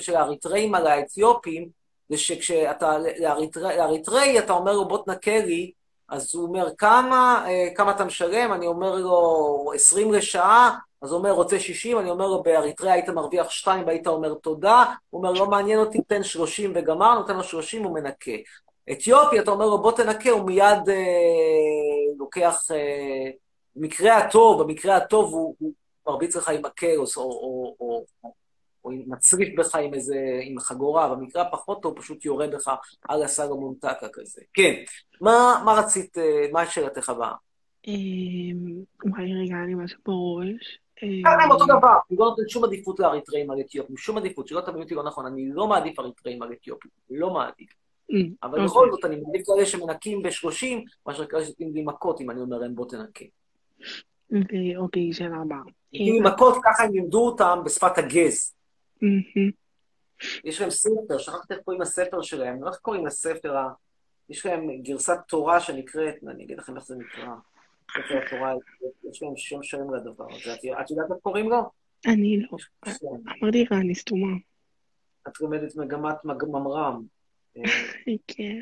של האריתראים על האתיופים, זה שכשאתה, לאריתראי לאריתראי אתה אומר לו בוא תנקה לי, אז הוא אומר כמה, אה, כמה אתה משלם, אני אומר לו 20 לשעה, אז הוא אומר רוצה 60, אני אומר לו באריתריאה היית מרוויח 2 והיית אומר תודה, הוא אומר לא מעניין אותי, תן 30 וגמר, נותן לו 30, הוא מנקה. אתיופי, אתה אומר לו בוא תנקה, הוא מיד אה, לוקח, אה, במקרה הטוב, במקרה הטוב הוא, הוא מרביץ לך עם מקל או, או, או, או, או, מצריף בך עם איזה, עם חגורה, במקרה הפחות טוב הוא פשוט יורה בך על הסלומון טקה כזה. כן, מה, מה רצית, אה, מה שאלתך הבאה? אמ, וואי, רגע, לי משהו בראש. אמ, ככה הם אותו דבר, אני לא נותן שום עדיפות לאריתראים על אתיופים, שום עדיפות, שלא תבינו אותי לא נכון, אני לא מעדיף אריתראים על אתיופים, לא מעדיף. אמ, אבל אוקיי. בכל זאת, אני מעדיף כאלה שמנקים ב-30, מאשר כאלה שנותנים לי מכות, אם אני אומר להם בוא תנקה. ואוקיי, שאלה הבאה. כאילו מכות, ככה הם לימדו אותם בשפת הגז. יש להם ספר, שכחתי איך קוראים לספר שלהם, לא איך קוראים לספר, ה- יש להם גרסת תורה שנקראת, אני אגיד לכם איך זה נקרא, ספר התורה, יש להם שם שלם לדבר הזה. את יודעת איך קוראים לו? אני לא. אמרתי לך, אני סתומה. את לומדת מגמת מג- ממר"ם. כן.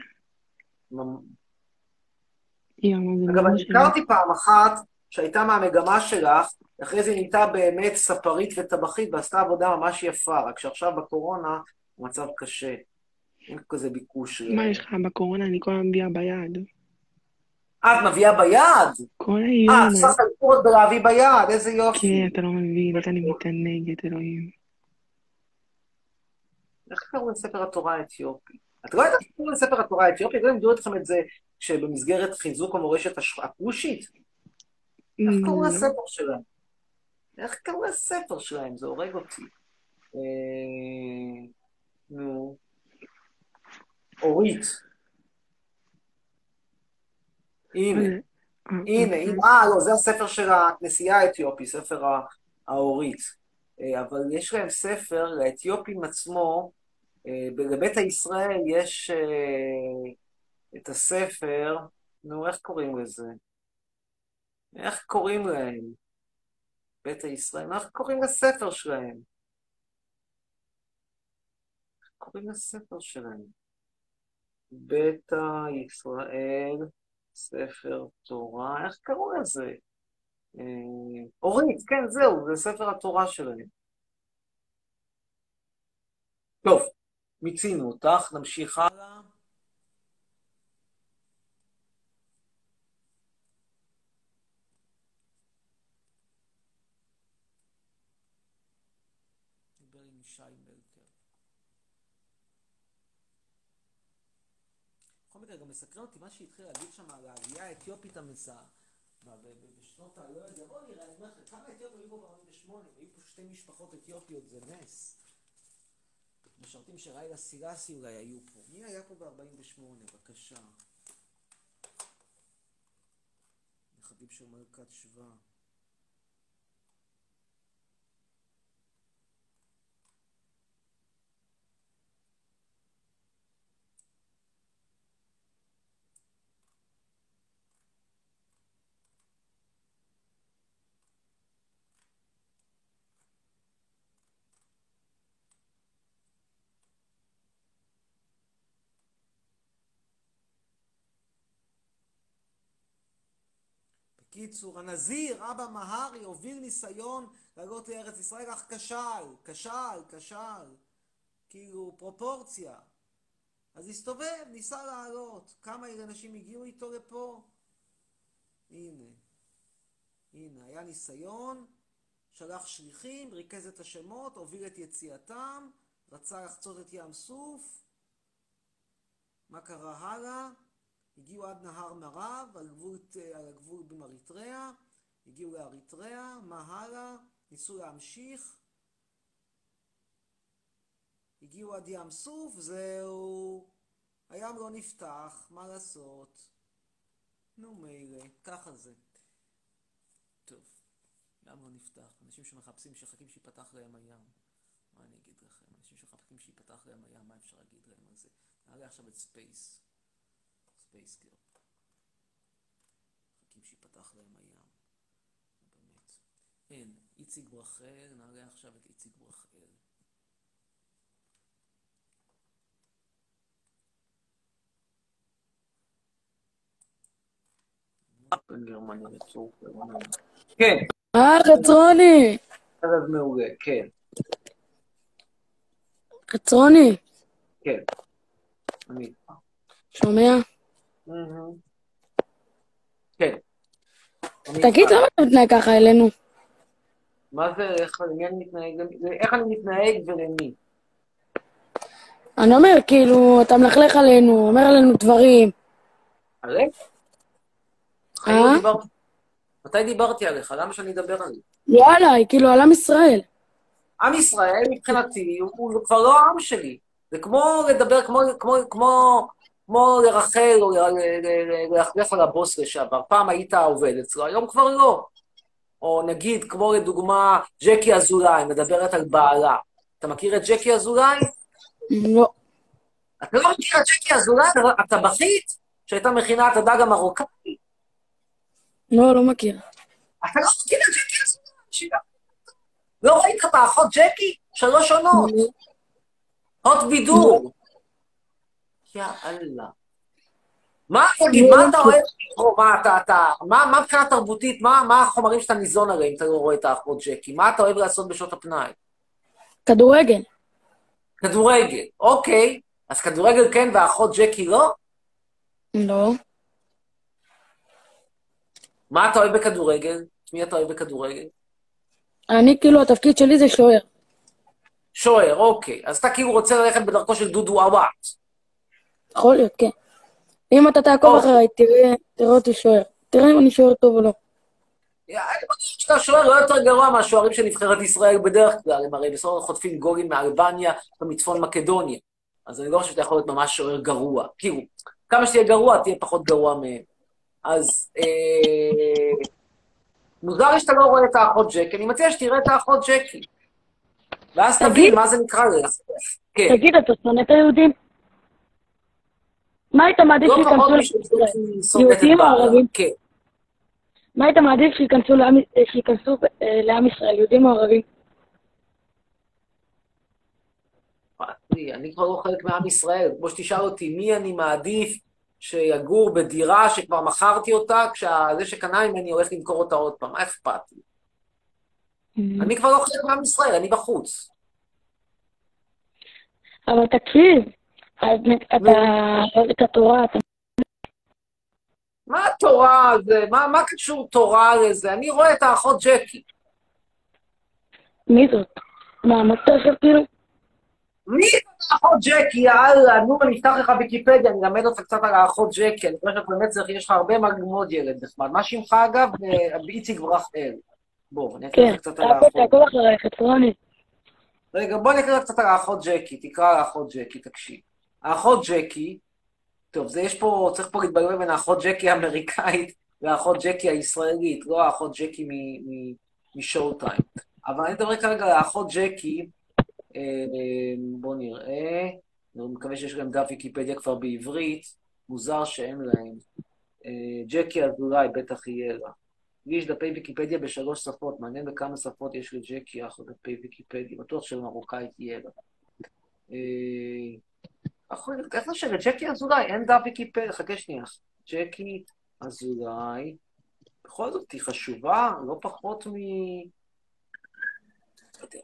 אגב. אני הכרתי פעם אחת שהייתה מהמגמה שלך, אחרי זה נהייתה באמת ספרית וטבחית ועשתה עבודה ממש יפה, רק שעכשיו בקורונה המצב קשה. אין כזה ביקוש. מה יש לך בקורונה? אני כל מביאה ביד. את מביאה ביד? כל אה, היום. את עושה חלקורת בלהביא ביד, איזה יופי. כן, אתה לא מבין, אני מתענגת, אלוהים. איך קראו לספר התורה האתיופי? את לא יודעת איך קראו לספר התורה האתיופי? לא לימדו אתכם את זה שבמסגרת חיזוק המורשת הכושית? איך קראו לא. לספר שלהם? איך קראו לספר שלהם? זה הורג אותי. אה, נו. אורית. הנה. הנה, הנה, אה, לא, זה הספר של הכנסייה האתיופית, ספר ה- האורית. אה, אבל יש להם ספר, לאתיופים עצמו, אה, לבית הישראל יש אה, את הספר, נו, איך קוראים לזה? איך קוראים להם? בית הישראל, איך קוראים לספר שלהם? איך קוראים לספר שלהם? ביתא ישראל, ספר תורה, איך קראו לזה? אה, אורית, כן, זהו, זה ספר התורה שלהם. טוב, מיצינו אותך, נמשיך הלאה. דיבר עם ישי מקרה, גם מסקרן אותי מה שהתחיל להגיד שם על העלייה האתיופית המזהה. בשנות ה... לא יודע, בוא נראה, אני אומר לך, כמה אתיופים היו פה ב-48? היו פה שתי משפחות אתיופיות, זה נס. משרתים של ריילה סירסי אולי היו פה. מי היה פה ב-48? בבקשה. נכדים של מלכת שבא. בקיצור, הנזיר, אבא מהרי, הוביל ניסיון לעלות לארץ ישראל, אך כשל, כשל, כשל. כאילו, פרופורציה. אז הסתובב, ניסה לעלות. כמה אנשים הגיעו איתו לפה? הנה. הנה, היה ניסיון, שלח שליחים, ריכז את השמות, הוביל את יציאתם, רצה לחצות את ים סוף. מה קרה הלאה? הגיעו עד נהר מרב, על גבול, על הגבול עם אריתריאה, הגיעו לאריתריאה, מה הלאה? ניסו להמשיך. הגיעו עד ים סוף, זהו. הים לא נפתח, מה לעשות? נו מילא, ככה זה. טוב, ים לא נפתח. אנשים שמחפשים, שחכים שיפתח להם הים. מה אני אגיד לכם? אנשים שמחכים שיפתח להם הים, מה אפשר להגיד להם על זה? נעלה עכשיו את ספייס. ספייס גר. מחכים שיפתח להם הים. באמת. אין, איציק ברחל, נעלה עכשיו את איציק גרמניה. כן, אה, חצרוני! ערב מעולה, כן, חצרוני, כן. שומע? כן. תגיד. למה אתה מתנהג ככה אלינו? מה זה, איך אני מתנהג, איך אני מתנהג ולמי? אני אומר, כאילו, אתה מלכלך עלינו, אומר עלינו דברים. עליך? לא אה? דיברתי. מתי דיברתי עליך? למה שאני אדבר עליך? לא עליי, כאילו, על עם ישראל. עם ישראל מבחינתי הוא כבר לא העם שלי. זה כמו לדבר, כמו, כמו, כמו, כמו לרחל או ללכלך על הבוס לשעבר. פעם היית עובד אצלו, היום כבר לא. או נגיד, כמו לדוגמה, ג'קי אזולאי, מדברת על בעלה. אתה מכיר את ג'קי אזולאי? לא. אתה לא מכיר את ג'קי אזולאי, הטבחית, שהייתה מכינה את הדג המרוקאי? לא, לא מכיר. אתה לא מכיר את ג'קי אזולאי? לא ראית את האחות ג'קי? שלוש עונות. הוט בידור. יא אללה. מה, תגיד, מה אתה אוהב לקרוא? מה, אתה, אתה, מה, מה מבחינה תרבותית, מה, מה החומרים שאתה ניזון עליהם, אם אתה לא רואה את האחות ג'קי? מה אתה אוהב לעשות בשעות הפנאי? כדורגל. כדורגל, אוקיי. אז כדורגל כן והאחות ג'קי לא? לא. מה אתה אוהב בכדורגל? מי אתה אוהב בכדורגל? אני, כאילו, התפקיד שלי זה שוער. שוער, אוקיי. אז אתה כאילו רוצה ללכת בדרכו של דודו עוואט. יכול להיות, כן. אם אתה תעקוב. אחריי, תראה, תראה אותי שוער. תראה אם אני שוער טוב או לא. אני חושב שאתה שוער לא יותר גרוע מהשוערים של נבחרת ישראל בדרך כלל, הם הרי בסוף חוטפים גולים מאלבניה ומצפון מקדוניה. אז אני לא חושב שאתה יכול להיות ממש שוער גרוע. כאילו, כמה שתהיה גרוע, תהיה פחות גרוע מהם. אז אה, מוזר לי שאתה לא רואה את האחות ג'קי, אני מציע שתראה את האחות ג'קי. ואז. תבין מה זה נקרא לזה. כן. תגיד, אתה שונא את היהודים? מה היית מעדיף לא שייכנסו יהודים או. ערבים? כן. מה היית מעדיף שייכנסו לעם- אה, ישראל, יהודים או ערבים? אני כבר לא חלק מעם ישראל. כמו שתשאל אותי, מי אני מעדיף שיגור בדירה שכבר מכרתי אותה, כשזה שקנה ממני הולך למכור אותה עוד פעם, מה אכפת לי? אני כבר לא חלק מעם ישראל, אני בחוץ. אבל תקשיב, אתה אוהב את התורה, אתה... מה התורה הזה? מה, מה קשור תורה לזה? אני רואה את האחות ג'קי. מי זאת? מה, המסטר כאילו? מי זאת האחות ג'קי? יאללה, נו, אני אפתח לך ויקיפדיה, אני אלמד אותך קצת על האחות ג'קי. אני חושב שבאמת צריך, יש לך הרבה מה ללמוד, ילד נחמד. מה שמך אגב? אה, איציק ברכאל. בוא, אני אקריא כן, לך קצת על האחות. תעקוב אחריי, חצרוני. רגע, בוא נקרא קצת על האחות ג'קי, תקרא על האחות ג'קי, תקשיב. האחות ג'קי, טוב, זה יש פה, צריך פה להתבלבל בין האחות ג'קי האמריקאית והאחות ג'קי הישראלית, לא האחות ג'קי משואו טיים. אבל אני מדבר כרגע על האחות ג'קי, אה, אה, בוא נראה, אני מקווה שיש גם דף ויקיפדיה כבר בעברית, מוזר שאין להם. אה, ג'קי אזולאי, בטח יהיה לה. לי יש דפי ויקיפדיה בשלוש שפות, מעניין בכמה שפות יש לג'קי אחלה דפי ויקיפדיה, בטוח שלמרוקאית יהיה לה. איך לשבת? ג'קי אזולאי, אין דף ויקיפדיה, חכה שנייה. ג'קי אזולאי, בכל זאת היא חשובה, לא פחות מ... לא יודע.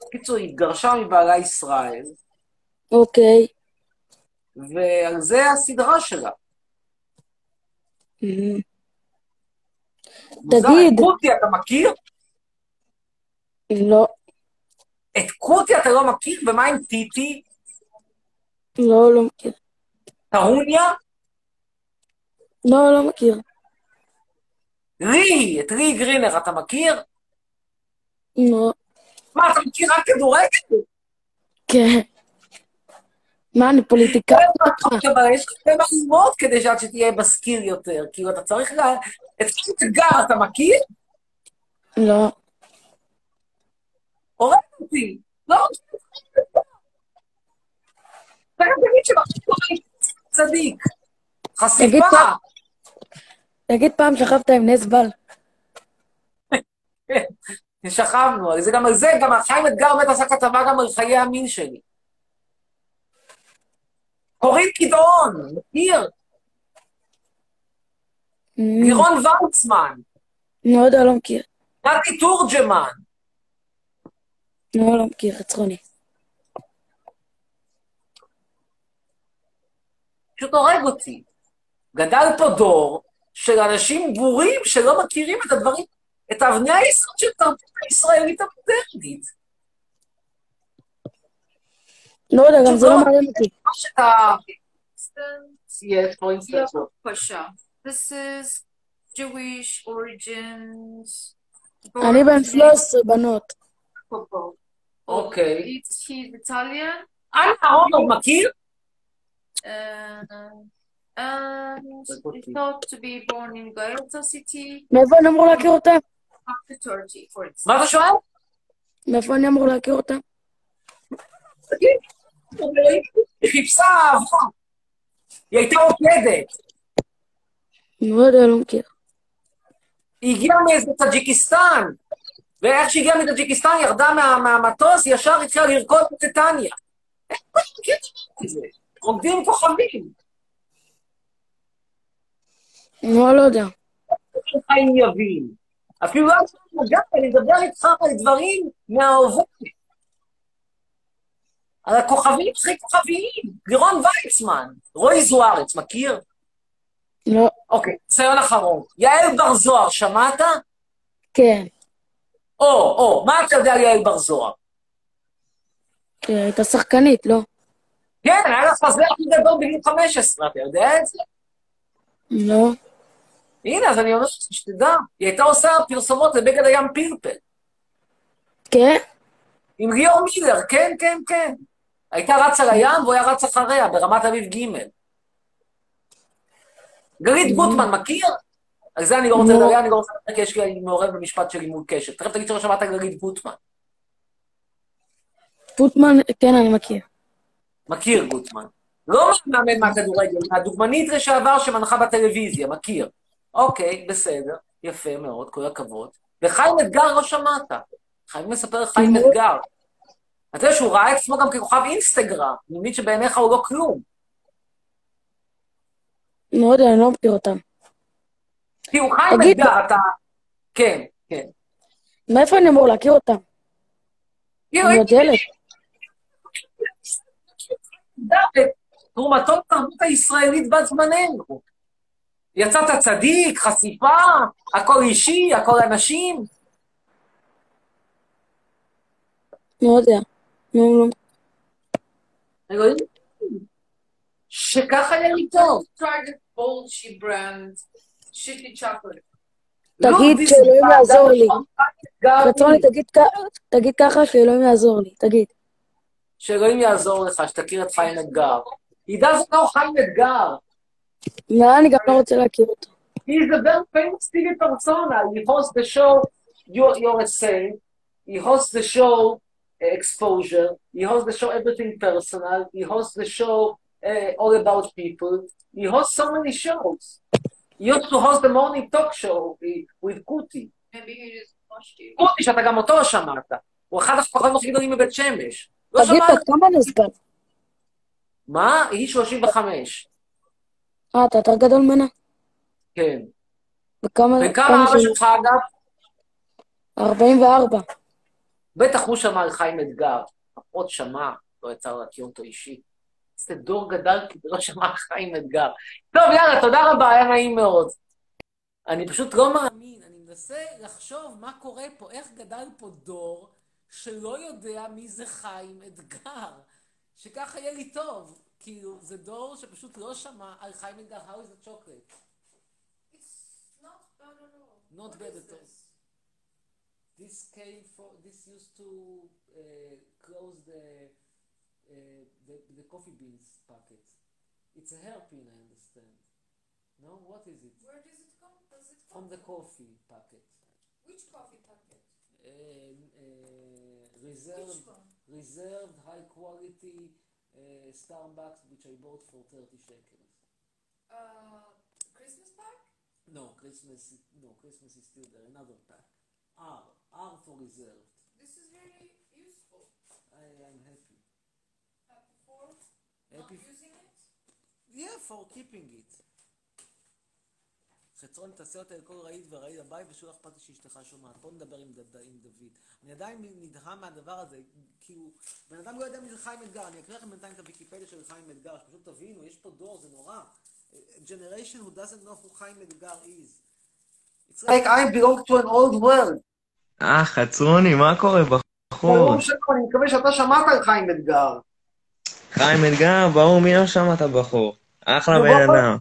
בקיצור, היא התגרשה מבעלה ישראל, אוקיי. ועל זה הסדרה שלה. מוזר, תגיד. קוטי אתה מכיר? לא, את קוטי אתה לא מכיר? ומה עם טיטי? לא, לא מכיר. טרוניה? לא, לא מכיר. רי, את רי גרינר אתה מכיר? לא. מה, אתה מכיר רק כדורגל? כן. מה, אני פוליטיקאי? אבל יש לך הרבה מה ללמוד כדי שעד שתהיה משכיל יותר. כאילו, אתה צריך ל... את קוטי גר אתה מכיר? לא. הורג אותי. לא, אתה גם תגיד שבחור צדיק. תגיד חשיפה. פעם- תגיד פעם שכבת עם נס בל. שכבנו, זה גם על זה, גם חיים אתגר באמת עשה כתבה גם על חיי המין שלי. קורין גדעון, מכיר? לירון ורצמן, לא יודע, לא מכיר. נתי תורג'מן, לא, לא מכיר, חצרוני. פשוט הורג אותי. גדל פה דור של אנשים בורים שלא מכירים את הדברים, את אבני היסוד של תרבות הישראלית המודרנית. לא יודע, גם זה לא מעניין אותי. מה שאתה... Yes, for instance. Pasha. This is Jewish origins. אני בן 13, בנות. אוקיי. He's Italian. אנה אהרונוב מכיר? Uh, and he thought to be born in Gaeta city מאיפה אני אמור להכיר אותה? after 30, for instance. מה אתה שואל? מאיפה אני אמור להכיר אותה? היא חיפשה אהבה. היא הייתה עוקדת. לא יודע, לא מכיר. היא הגיעה מאיזה טאג'יקיסטן. ואיך שהיא הגיעה מטאג'יקיסטן, ירדה מה- מהמטוס, ישר התחילה לרקוד בטטניה. רוקדים כוכבים. לא, לא יודע. חיים יבין. אפילו לא עכשיו לגעת, אני מדבר איתך על דברים מההווה. על הכוכבים הכי כוכביים. לירון ויצמן, רועי זוארץ, מכיר? לא. אוקיי, ציון אחרון. יעל בר זוהר, שמעת? כן. או, או, מה אתה יודע על יעל בר זוהר? כן, הייתה שחקנית, לא? כן, היה לה חזה הכי גדול בגיל 15, אתה יודע את זה? לא. הנה, אז אני אומר לך, שתדע, היא הייתה עושה פרסומות לבגד הים פלפל. כן? עם ליאור מילר, כן, כן, כן. הייתה רצה לים והוא היה רץ אחריה ברמת אביב ג'. גלית גוטמן, מכיר? על זה אני לא רוצה לדבר, אני לא רוצה לדבר, כי יש לי, אני מעורב במשפט של לימוד קשת. תכף תגיד שלא שמעת גלית גוטמן. גוטמן, כן, אני מכיר. מכיר גוטמן. לא מאמן מהכדורגל, מהדוגמנית לשעבר שמנחה בטלוויזיה, מכיר. אוקיי, בסדר, יפה מאוד, כל הכבוד. וחיים אתגר לא שמעת. חייבים לספר חיים אתגר. אתה יודע שהוא ראה את עצמו גם ככוכב אינסטגרם, אני מבין שבעיניך הוא לא כלום. יודע, אני לא מכיר אותם. תראו, חיים אתגר, אתה... כן, כן. מאיפה אני אמור להכיר אותם? אני עוד ילד. תרומתו לתרבות הישראלית בת זמננו. יצאת צדיק, חשיפה, הכל אישי, הכל אנשים. לא יודע. נו, נו. אלוהים, שככה יהיה לי טוב. Shitty chocolate. תגיד לא, שאלוהים יעזור לי. רצוני. תגיד ככה שאלוהים יעזור לי. תגיד. שאלוהים יעזור לך, שתכיר את חיים אתגר. He doesn't know חיים אתגר. לא, אני גם לא רוצה להכיר אותו. He is a very famous TV persona. He hosts the show You're, You're a Saint. He hosts the show uh, Exposure. He hosts the show Everything Personal. He hosts the show uh, All About People. He hosts so many shows. He used to host the morning talk show with- קוטי. קוטי, שאתה גם אותו לא שמעת. הוא אחד הכי גדולים מבית שמש. לא תגיד? בת כמה נסגר? מה? היא 35. אה, אתה יותר גדול ממנה? כן. וכמה... וכמה כמה אבא? שלך, אגב? 44. בטח הוא שמע על חיים אתגר. לפחות שמע, לא יצא לו להכיר אותו אישית. איזה דור גדל לא שמע חיים אתגר. טוב, יאללה, תודה רבה, היה נעים מאוד. אני פשוט לא מאמין, אני מנסה לחשוב מה קורה פה, איך גדל פה דור שלא יודע מי זה חיים אתגר. שככה יהיה לי טוב. כאילו, זה דור שפשוט לא שמע על חיים אתגר, How is the chocolate? It's not bad at all. Not bad at all. this? Came for, this used to uh, close the, the, the coffee beans packet. It's a hairpin, I understand. No? What is it? Where does it come? Does it come From the coffee packet. Which coffee packet? Um, uh, reserved, one? reserved high quality uh, Starbucks, which I bought for 30 shekels. Uh, Christmas pack? No, Christmas, no, Christmas is still there. Another pack. R, R for reserved. This is very useful. I am happy. Happy for Happy not using it? Yeah, for keeping it. חצרון, תעשה אותה לכל רהיט ורהיט הבית, ושלא אכפת לי שאשתך שומעת. בוא נדבר עם, דד, עם דוד. אני עדיין נדהם מהדבר הזה, כאילו, בן אדם לא יודע מי זה חיים אתגר. אני אקריא לכם בינתיים את הוויקיפדיה של חיים אתגר, שפשוט תבינו, יש פה דור, זה נורא. generation who doesn't know who חיים אתגר is. It's like I belong to an old world. אה, חצרוני, מה קורה בחור? אני מקווה שאתה שמעת על חיים אתגר. חיים אתגר, ברור, מי לא שמע את הבחור? אחלה בן אדם.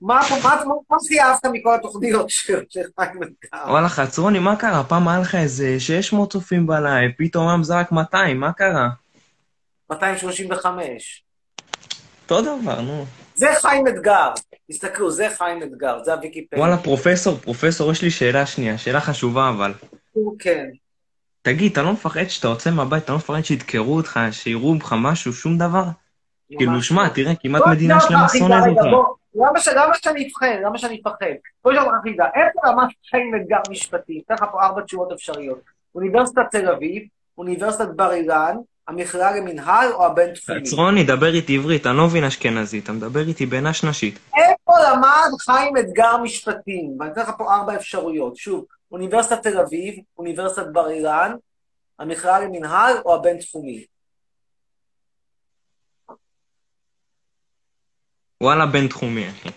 מה מה- מה- מה הכי אהבת מכל התוכניות של חיים אתגר? וואלה, חצרוני, מה קרה? פעם היה לך איזה 600 צופים בלייב, פתאום היום זה רק 200, מה קרה? 235. אותו דבר, נו. זה חיים אתגר. תסתכלו, זה חיים אתגר, זה הוויקיפדיה. וואלה, פרופסור, פרופסור, יש לי שאלה שנייה, שאלה חשובה אבל. כן. תגיד, אתה לא מפחד שאתה יוצא מהבית, אתה לא מפחד שידקרו אותך, שיראו בך משהו, שום דבר? כאילו, שמע, תראה, כמעט מדינה שלמה שונאת אותך. למה שאני אפחד? למה שאני אפחד? בוא נשאל אותך חידה, איפה רמת חיים אתגר משפטי? אתן לך פה ארבע תשובות אפשריות. אוניברסיטת תל אביב, אוניברסיטת בר אילן, המכללה למינהל או הבינתחומי? חצרוני, דבר איתי עברית, אני לא מבין אשכנזי, אתה מדבר איתי בנש נשית. איפה למד חיים אתגר משפטים? ואני אתן לך פה ארבע אפשרויות. שוב, אוניברסיטת תל אביב, אוניברסיטת בר אילן, המכללה למינהל או הבינתחומי? וואלה, בינתחומי, אחי.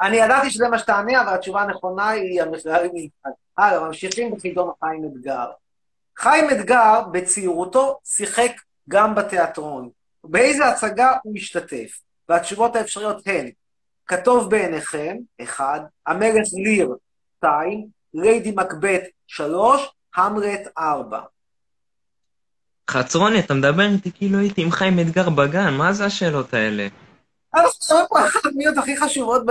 אני ידעתי שזה מה שתענה, אבל התשובה הנכונה היא המכללה למינהל. הלאה, ממשיכים בחידון חיים אתגר. חיים אתגר, בצעירותו, שיחק גם בתיאטרון. באיזה הצגה הוא משתתף? והתשובות האפשריות הן כתוב בעיניכם, אחד, המלך ליר, שתיים, ליידי מקבט, שלוש, המלט, ארבע. חצרוני, אתה מדבר איתי כאילו הייתי עם חיים אתגר בגן, מה זה השאלות האלה? אנחנו מדברים פה אחת הדמויות הכי חשובות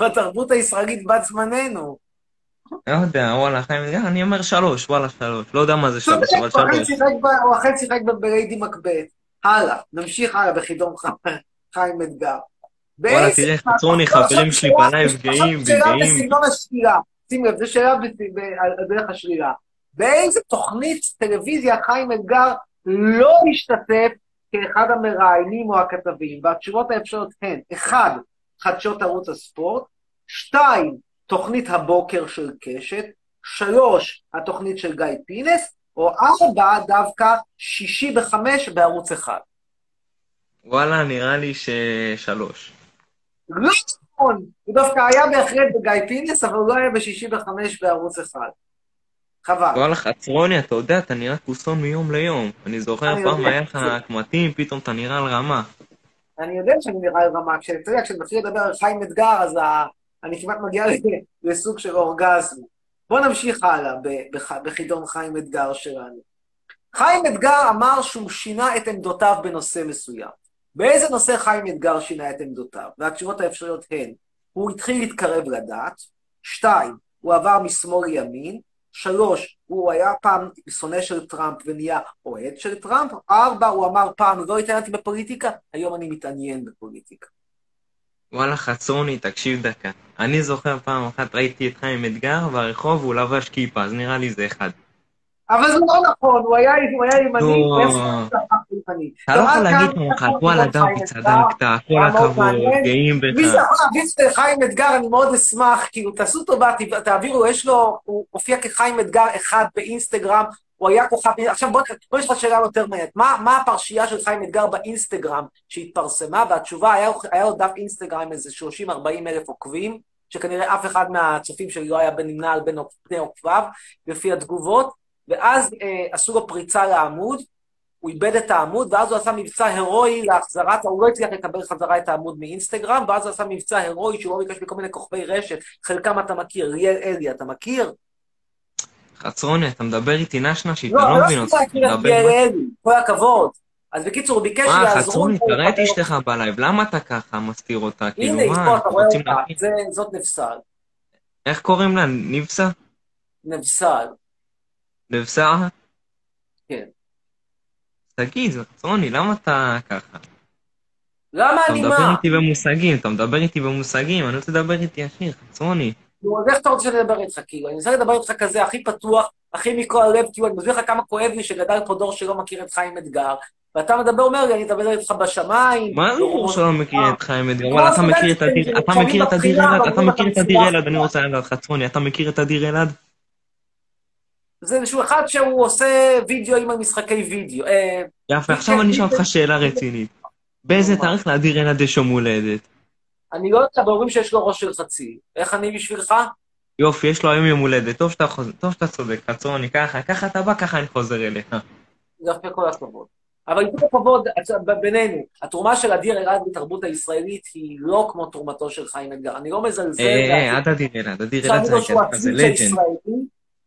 בתרבות הישראלית בת זמננו. לא יודע, וואלה, חיים אתגר, אני אומר שלוש, וואלה, שלוש. לא יודע מה זה שלוש, אבל שלוש. הוא אכן שיחק ב- בליידי מקבט. הלאה, נמשיך הלאה בחידון חיים אתגר. וואלה, תראה, חצרוני, חברים שלי בלייב גאים, שאלה גאים. בסגנון השלילה. שים לב, זו שאלה על על דרך השלילה. באיזה תוכנית טלוויזיה חיים אתגר לא השתתף כאחד המראיינים או הכתבים? והתשובות האפשריות הן, אחד, חדשות ערוץ הספורט, שתיים, תוכנית הבוקר של קשת, שלוש, התוכנית של גיא פינס, או ארבע, דווקא שישי בחמש בערוץ אחד. וואלה, נראה לי ששלוש. לא נכון, הוא דווקא היה בהחלט בגיא פינס, אבל הוא לא היה בשישי בחמש בערוץ אחד. חבל. וואלה, חצרוני, אתה יודע, אתה נראה כוסון מיום ליום. אני זוכר פעם. היה לך קמטים, פתאום אתה נראה על רמה. אני יודע שאני נראה על רמה, כשאתה יודע, כשאני מתחיל לדבר על חיים אתגר, אז. אני כמעט מגיע לסוג של אורגזם. בואו נמשיך הלאה בחידון חיים אתגר שלנו. חיים אתגר אמר שהוא שינה את עמדותיו בנושא מסוים. באיזה נושא חיים אתגר שינה את עמדותיו? והתשובות האפשריות הן, הוא התחיל להתקרב לדת, שתיים, הוא עבר משמאל לימין, שלוש, הוא היה פעם שונא של טראמפ ונהיה אוהד של טראמפ, ארבע, הוא אמר פעם, לא התעניינתי בפוליטיקה, היום אני מתעניין בפוליטיקה. וואלה, חצרוני, תקשיב דקה. אני זוכר פעם אחת ראיתי את חיים אתגר ברחוב והוא לבש כיפה, אז נראה לי זה אחד. אבל זה לא נכון, הוא היה הוא היה ימני, לא. הוא היה ימני. אתה לא יכול להגיד חידון חיים דוד, אתגר. צדקת, כל הכבוד. גאים מי בך. את חיים אתגר, אני מאוד אשמח, כאילו, תעשו טובה, תעבירו, יש לו, הוא הופיע כחיים אתגר אחד באינסטגרם, הוא היה כוכב, עכשיו בוא, יש לך שאלה יותר מעניינת, מה, מה הפרשייה של חיים אתגר באינסטגרם שהתפרסמה, והתשובה, היה, היה לו דף אינסטגרם עם איזה 30-40 אלף עוקבים, שכנראה אף אחד מהצופים שלי לא היה נמנה על בין בני עוקביו, לפי התגובות, ואז אה, עשו לו פריצה לעמוד, הוא איבד את העמוד, ואז הוא עשה מבצע הירואי להחזרת, הוא לא הצליח לקבל חזרה את העמוד מאינסטגרם, ואז הוא עשה מבצע הירואי שהוא לא ביקש מכל מיני כוכבי רשת, חלקם אתה מכיר, ליאל אלי, אתה מכיר? חצרוני, אתה מדבר איתי נשנשית, לא, אתה אני לא לא מבין אותך, את מדבר... ליאל אלי, כל הכבוד. אז בקיצור, הוא ביקש מה, שיעזרו חצרוני, לו. תראה את אשתך בלייב, למה אתה ככה מסתיר אותה? כאילו, הנה, מה, פה, אתה רואה אותה, זאת נבסל. איך קוראים לה? ניבסה? נבסל, נבסה? כן. תגיד, חצרוני, למה אתה ככה? למה אתה אני מדבר מה? איתי במושגים, אתה מדבר איתי במושגים, אני רוצה לדבר איתי ישיר, חצרוני. נו, אז איך אתה רוצה לדבר איתך, כאילו? אני רוצה לדבר איתך כזה, הכי פתוח, הכי מכל הלב, כאילו, אני מסביר לך כמה כואב לי שגדל פה דור שלא מכיר את חיים אתגר, ואתה מדבר, אומר לי, אני אדבר איתך בשמיים. מה זה ברור שלא מכיר את חיים אתגר? וואלה, אתה מכיר את אדיר, אתה אלעד? אתה מכיר את אתה אדיר. אלעד? אני רוצה לדעת, חצרוני, אתה מכיר את אדיר אלעד? זה איזשהו אחד שהוא עושה וידאוים על משחקי וידאו. אה, יפה, עכשיו אני אשאל אותך שאלה רצינית. באיזה תאריך לאדיר יש יום הולדת? אני לא יודע, אבל אומרים שיש לו ראש של חצי. איך אני בשבילך? יופי, יש לו היום יום הולדת, טוב שאתה חוז- טוב שאתה צודק, חצרוני, ככה, ככה אתה בא, ככה אני חוזר אליך. יפה כל הכבוד. אבל עם כל הכבוד, בינינו, התרומה של אדיר אלעד בתרבות הישראלית היא לא כמו תרומתו של חיים אתגר. אני לא מזלזל. אה, עד אדיר אלעד, אדיר אלעד זה לו שהוא זה הצמיד לג'נד.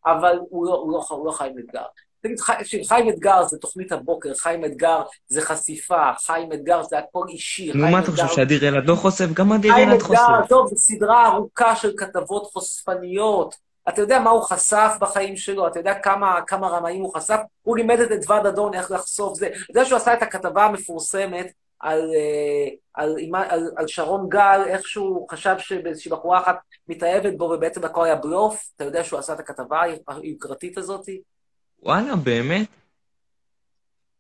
אבל הוא לא, הוא לא, הוא לא חיים אתגר. תגיד, חי- חיים אתגר זה תוכנית הבוקר, חיים אתגר זה חשיפה, חיים אתגר זה הכל אישי. נו, חיים מה אתה חושב, אתגר- שאדיר אלעד לא חושף? גם אדיר חיים אלעד אתגר, חושף. טוב, זו סדרה ארוכה של כתבות חושפניות. אתה יודע מה הוא חשף בחיים שלו? אתה יודע כמה, כמה רמאים הוא חשף? הוא לימד את אדוה דדון איך לחשוף זה. אתה יודע שהוא עשה את הכתבה המפורסמת על, אה, על, על, על, שרון גל, איך שהוא חשב שבאיזושהי בחורה אחת מתאהבת בו ובעצם הכל היה בלוף? אתה יודע שהוא עשה את הכתבה היוקרתית הזאת? וואלה, באמת?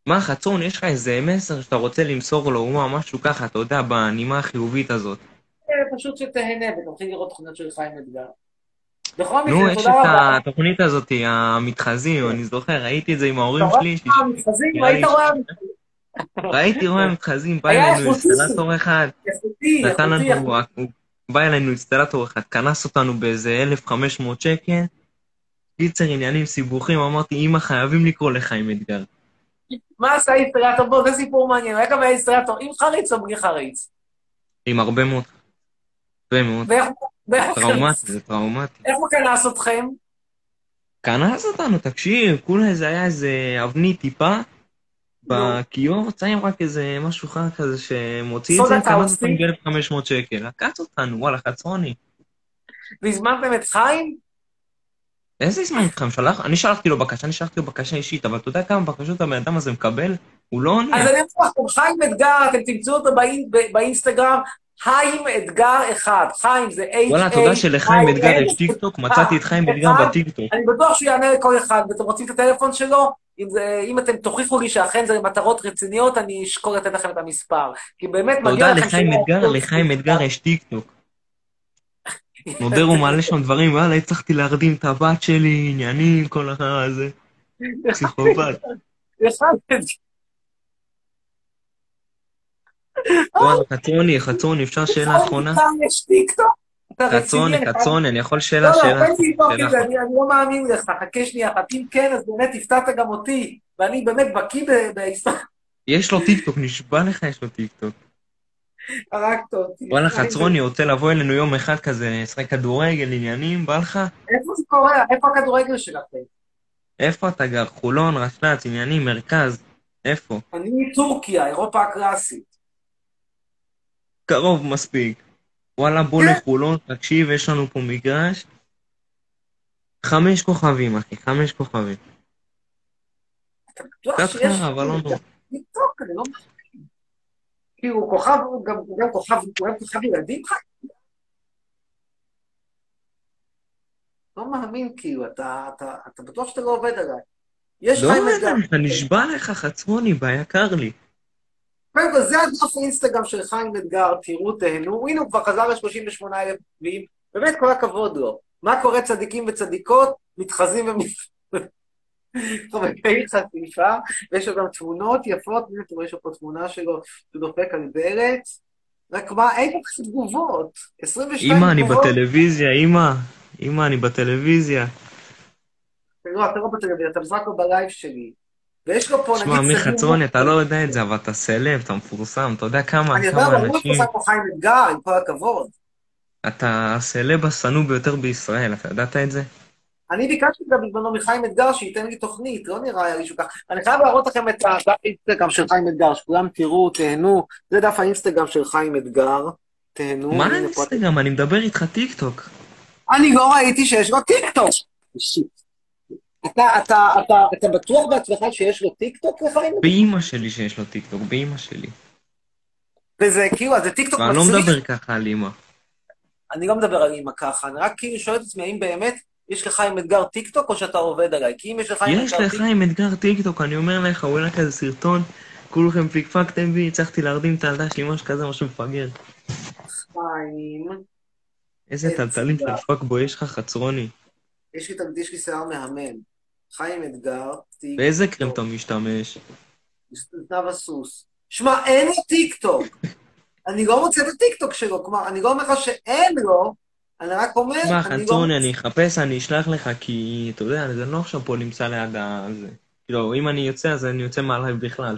מה, חצרון, יש לך איזה מסר שאתה רוצה למסור לאומה, משהו ככה, אתה יודע, בנימה החיובית הזאת. אה, פשוט שתהנה ותתחיל לראות תוכניות של חיים אתגר. בכל נו, מקרה, יש תודה את רבה. התוכנית הזאת, המתחזים, אני זוכר, ראיתי את זה עם ההורים אתה רואה שלי. מה המתחזים? היית רואה? ראיתי רואה מתחזים, בא אלינו. אינסטלטור אחד, נתן לנו, בא אלינו אינסטלטור אחד, קנס אותנו באיזה 1,500 שקל. קיצר, עניינים סיבוכים, אמרתי, אמא, חייבים לקרוא לך עם אתגר. מה עשה אינסטלטור? בוא, זה סיפור מעניין. היה גם היה אינסטלטור עם חריץ או בלי חריץ? עם הרבה מאוד, הרבה מאוד. טראומטי? זה טראומטי. איך הוא קנס אתכם? קנס אותנו, תקשיב, כולה זה היה איזה אבנית טיפה, בכיור שמים רק איזה משהו חר כזה שמוציא את זה, טאוסטי? אותנו ב-1500 שקל. עקץ אותנו, וואלה, חצרוני. והזמנתם את חיים? איזה זמן איתכם? שלח? אני שלחתי לו בקשה, אני שלחתי לו בקשה אישית, אבל אתה יודע כמה בקשות הבן אדם הזה מקבל? הוא לא עונה. אז אני אומר לכם, חיים אתגר, אתם תמצאו אותו באינ- באינסטגרם, חיים אתגר אחד. חיים זה H-A... וואלה, יודע שלחיים אתגר יש טיקטוק? מצאתי את חיים אתגר אחד. בטיקטוק. אני בטוח שהוא יענה לכל אחד, ואתם רוצים את הטלפון שלו? אם, זה, אם אתם תוכיחו לי שאכן זה למטרות רציניות, אני אשקול לתת לכם את המספר. כי באמת מגיע לכם... לחיים שלא- אתגר, לחיים אתגר יש טיקטוק. נודר הוא מעלה שם דברים, וואלה, הצלחתי להרדים את הבת שלי, עניינים, כל הזה. פסיכופת. וואלה, חצרוני, חצרוני, אפשר שאלה אחרונה? יש טיקטוק? רציני? חצרוני, אני- יכול לא, שאלה, לא, שאלה, תן לי לבדוק שאלה את זה. אני לא מאמין לך, חכה שנייה אחת. אם כן, אז באמת הפתעת גם אותי, ואני באמת בקיא בהיסטוריה, יש לו טיקטוק, נשבע לך יש לו טיקטוק. הרגת אותי. וואלה, חצרוני, רוצה לבוא אלינו יום אחד כזה, לשחק כדורגל, עניינים, בא לך? איפה זה קורה? איפה הכדורגל שלכם? איפה אתה גר? חולון, רשל"צ, עניינים, מרכז? איפה? אני מטורקיה, אירופה הקלאסית. קרוב מספיק. וואלה, בוא כן. לחולון, תקשיב, יש לנו פה מגרש. חמש כוכבים, אחי, חמש כוכבים. בטוח קצת שיש חרא, אבל לא נורא. אני לא מאמין. כאילו, הוא כוכב, הוא גם הוא גם כוכב, הוא גם כוכב ילדים לך? לא מאמין, כאילו, אתה, אתה, אתה בטוח שאתה לא עובד עליי. יש לא חיים עובד. עליך, נשבע לך, חצרוני, ביקר לי. קודם כל, זה הדף האינסטגרם של חיים אתגר, תראו, תהנו. הנה, הוא כבר חזר ל-38 אלף עוקבים, באמת כל הכבוד לו. מה קורה צדיקים וצדיקות? מתחזים ומחבקי חשיפה, ויש לו גם תמונות יפות, הנה, אתם רואים פה תמונה שלו, שהוא דופק על דלת. רק מה, אין כזה תגובות. 22 אמא, אני תגובות. בטלוויזיה, אמא. אמא, אני בטלוויזיה. לא, אתה לא בטלוויזיה, אתה רק לא בלייב שלי. ויש לו פה, שמע, נגיד, אמיר סגור- חצרוני, אתה לא יודע את זה, אבל אתה סלב, אתה מפורסם, אתה יודע כמה, אני יודע, כמה ברור אנשים... שעושה פה חיים אתגר, עם כל הכבוד. אתה הסלב השנוא ביותר בישראל, אתה ידעת את זה? אני ביקשתי גם בזמנו מחיים אתגר שייתן לי תוכנית, לא נראה לי שהוא ככה. אני חייב להראות לכם את הדף האינסטגרם של חיים אתגר, שכולם תראו, תהנו. זה דף האינסטגרם של חיים אתגר, תהנו. מה האינסטגרם? אני מדבר איתך טיקטוק. אני לא ראיתי שיש לו טיקטוק. shit. אתה, אתה, אתה, אתה בטוח בעצמך שיש לו טיקטוק לחיים אתגר? באימא שלי שיש לו טיקטוק, באימא שלי. וזה כאילו, זה טיקטוק ואני לא מצליח. מדבר ככה על אימא. אני לא מדבר על אימא ככה, אני רק כאילו שואל את עצמי, האם באמת יש לך עם אתגר טיקטוק או שאתה עובד עליי? כי אם יש לך עם יש אתגר לך עם אתגר טיקטוק, אני אומר לך, הוא העלה כזה סרטון, כולכם פיקפקתם בי, הצלחתי להרדים את הילדה שלי, משהו כזה, משהו מפגר. חיים, איזה תלתלים של fuckboy יש לך, חצרוני. יש לי, יש לי שיער מהמם. חיים אתגר, טיקטוק. באיזה קרם אתה משתמש? זנב הסוס. שמע, אין לו טיקטוק. אני לא מוצא את הטיקטוק שלו, כלומר, אני לא אומר לך שאין לו, אני רק אומר, אני לא... חצרוני, אני אחפש, אני אשלח לך, כי, אתה יודע, אני לא עכשיו פה נמצא ליד הזה. כאילו, אם אני יוצא, אז אני יוצא מהלייב בכלל.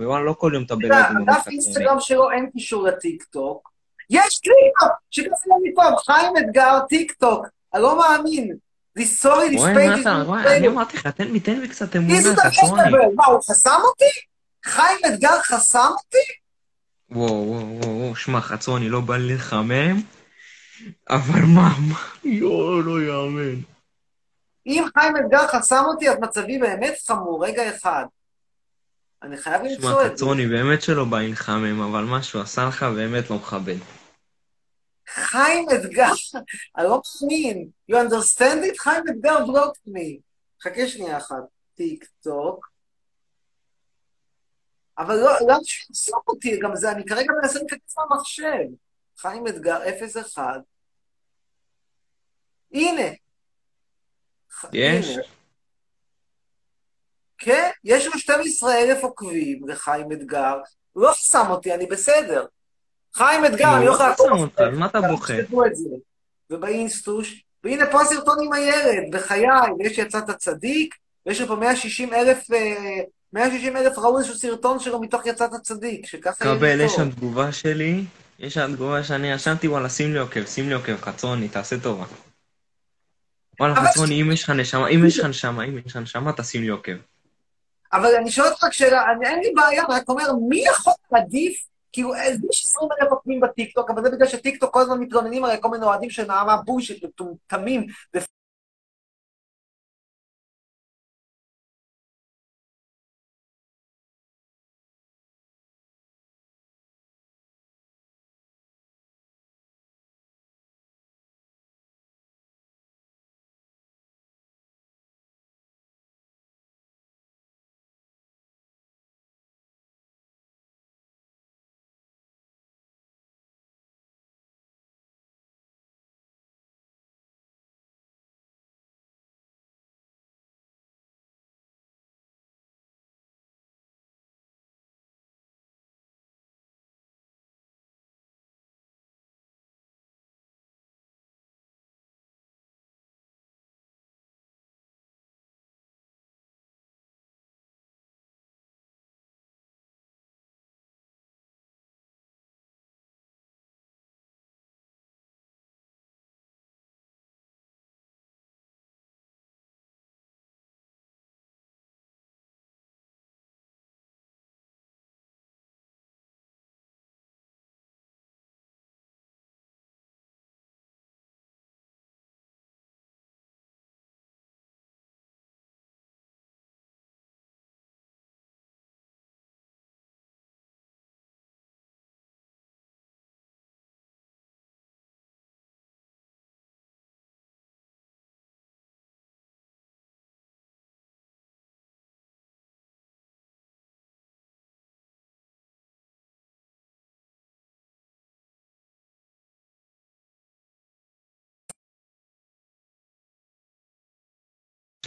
ווואלה, לא כל יום אתה אתה יודע, הדף. אינסטגרם שלו אין קישור לטיקטוק. יש טיקטוק! שכזה לא מפה, חיים אתגר, טיקטוק. אני לא מאמין. This sorry, this page isn't אני. אמרתי לך, תן לי, קצת אמונה. מדבר? מה, הוא חסם אותי? חיים אתגר חסם אותי? וואו, וואו, וואו, שמע, חצרוני, לא בא לי לחמם, אבל מה, מה, יואו, לא יאמן. אם חיים אתגר חסם אותי, אז מצבי באמת חמור. רגע אחד. אני חייב שמע, למצוא את זה. חצרוני, באמת שלא בא לי לחמם, אבל מה שהוא עשה לך באמת לא מכבד. חיים אתגר, אני לא מאמין. You understand it? חיים אתגר blocked me. חכה שנייה אחת. טיק טוק. אבל לא, למה שיחסום אותי? גם זה, אני כרגע מנסה להיכנס למחשב. חיים אתגר 01. הנה. יש? הנה. כן, יש לו 12,000 עוקבים לחיים אתגר. לא חסם אותי, אני בסדר. חיים אתגר, אני לא יכול לא לעקוב מה אתה בוכה? ובאינסטוש, והנה פה הסרטון עם הילד, בחיי, ויש שיצאת צדיק, ויש פה 160 אלף, 160 אלף ראו איזשהו סרטון שלו מתוך יצאת צדיק, שככה יהיה קבל, לי יש טוב. שם תגובה שלי, יש שם תגובה שאני ישנתי, וואלה, שים לי עוקב, שים לי עוקב, חצרוני, תעשה טובה. וואלה, חצרוני, אם יש לך נשמה, אם יש לך נשמה, אם יש לך נשמה, תשים לי עוקב. אבל אני שואל אותך שאלה, אין לי בעיה, רק אומר, מי יכול עדיף, כאילו, יש 20 אלף עוקבים בטיקטוק, אבל זה בגלל שטיקטוק כל הזמן מתלוננים הרי כל מיני אוהדים של נעמה בושיט, מטומטמים,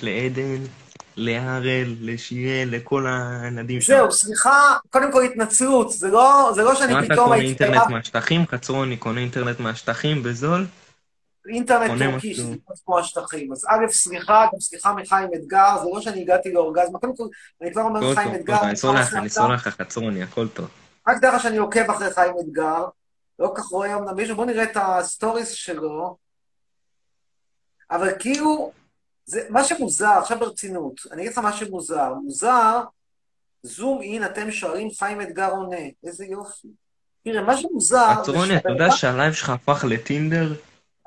לעדן, להראל, לשיראל, לכל הילדים שם. זהו, סליחה, קודם כל התנצלות, זה לא, זה לא שאני מה אתה פתאום קונה הייתי אינטרנט מהשטחים? חצרוני קונה אינטרנט מהשטחים בזול? אינטרנט טורקי. שזה כמו השטחים. אז א', סליחה, גם סליחה מחיים אתגר, זה לא שאני הגעתי לאורגזמה, קודם כל, אני כבר אומר לחיים אתגר, אני אני סולח, אני אסלח סולח לך, חצרוני, הכל טוב. רק דרך שאני עוקב אחרי חיים אתגר, לא כל כך רואה אמנם מישהו, בוא נראה את הסטוריס שלו, אבל כאילו, זה מה שמוזר, עכשיו ברצינות, אני אגיד לך מה שמוזר, מוזר, zoom in, אתם שואלים, חיים אתגר עונה, איזה יופי. תראה, מה שמוזר, זה חצרוני, אתה יודע שהלייב שלך הפך לטינדר?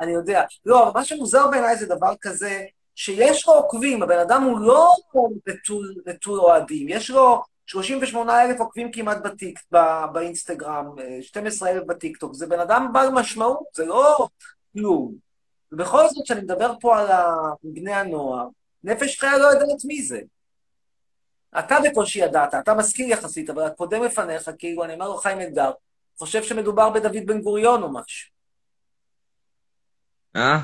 אני יודע. לא, מה שמוזר בעיניי זה דבר כזה, שיש לו עוקבים, הבן אדם הוא לא נטול, אוהדים, יש לו 38 אלף עוקבים כמעט בטיק, ב, באינסטגרם, אה, 12 אלף בטיקטוק, זה בן אדם בעל משמעות, זה לא כלום. ובכל זאת, כשאני מדבר פה על בני הנוער, נפש חיה לא יודעת מי זה. אתה בקושי ידעת, אתה משכיל יחסית, אבל הקודם לפניך, כאילו, אני אומר לו, חיים אתגר, חושב שמדובר בדוד בן גוריון או משהו. אה?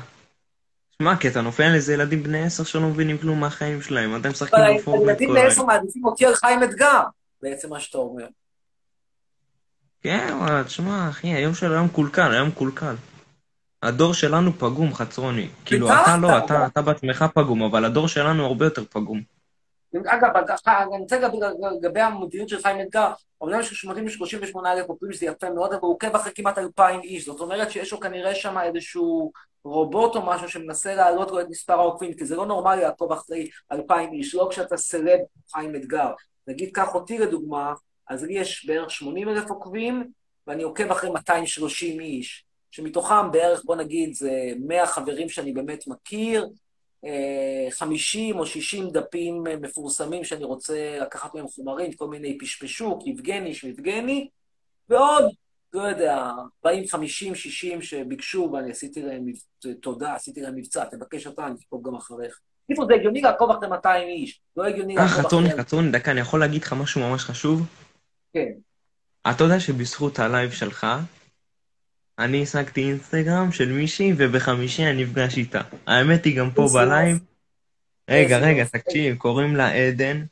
שמע, כי אתה נופל על איזה ילדים בני עשר שלא מבינים כלום מהחיים שלהם, אתם משחקים אבל בפורטנייט הילדים כל לעשר היום. מעדיפים אותי על חיים אתגר, בעצם מה שאתה אומר. כן, אבל תשמע, אחי, היום של היום מקולקל, היום מקולקל. הדור שלנו פגום, חצרוני. כאילו, אתה לא, אתה, אתה, בעצמך פגום, אבל הדור שלנו הרבה יותר פגום. אגב, אני רוצה לגבי המדיניות של חיים אתגר, אומנם יש 38 אלף עוקבים, שזה יפה מאוד, אבל הוא עוקב אחרי כמעט 2,000 איש, זאת אומרת שיש לו כנראה שם איזשהו רובוט או משהו שמנסה להעלות לו את מספר העוקבים, כי זה לא נורמלי לעקוב אחרי 2,000 איש, לא כשאתה סלב חיים אתגר. נגיד, קח אותי לדוגמה, אז לי יש בערך 80 אלף עוקבים, ואני עוקב אחרי 230 איש, שמתוכם בערך, בוא נגיד, זה 100 חברים שאני באמת מכיר, אה, 50 או 60 דפים אה, מפורסמים שאני רוצה לקחת מהם חומרים, כל מיני פשפשוק, יבגני, שיבגני, ועוד, לא יודע, 40, 50, 60 שביקשו, ואני עשיתי להם תודה, עשיתי להם מבצע, תבקש אתה, אני אעקוב גם אחריך. בקיצור, זה הגיוני לעקוב אחרי 200 איש, לא הגיוני אה, לעקוב אחרי... חצרוני, דקה, אני יכול להגיד לך משהו ממש חשוב? כן. אתה יודע שבזכות הלייב שלך, אני השגתי אינסטגרם של מישהי, ובחמישי אני נפגש איתה. האמת היא, גם פה בלייב... רגע, רגע. תקשיב, קוראים לה עדן.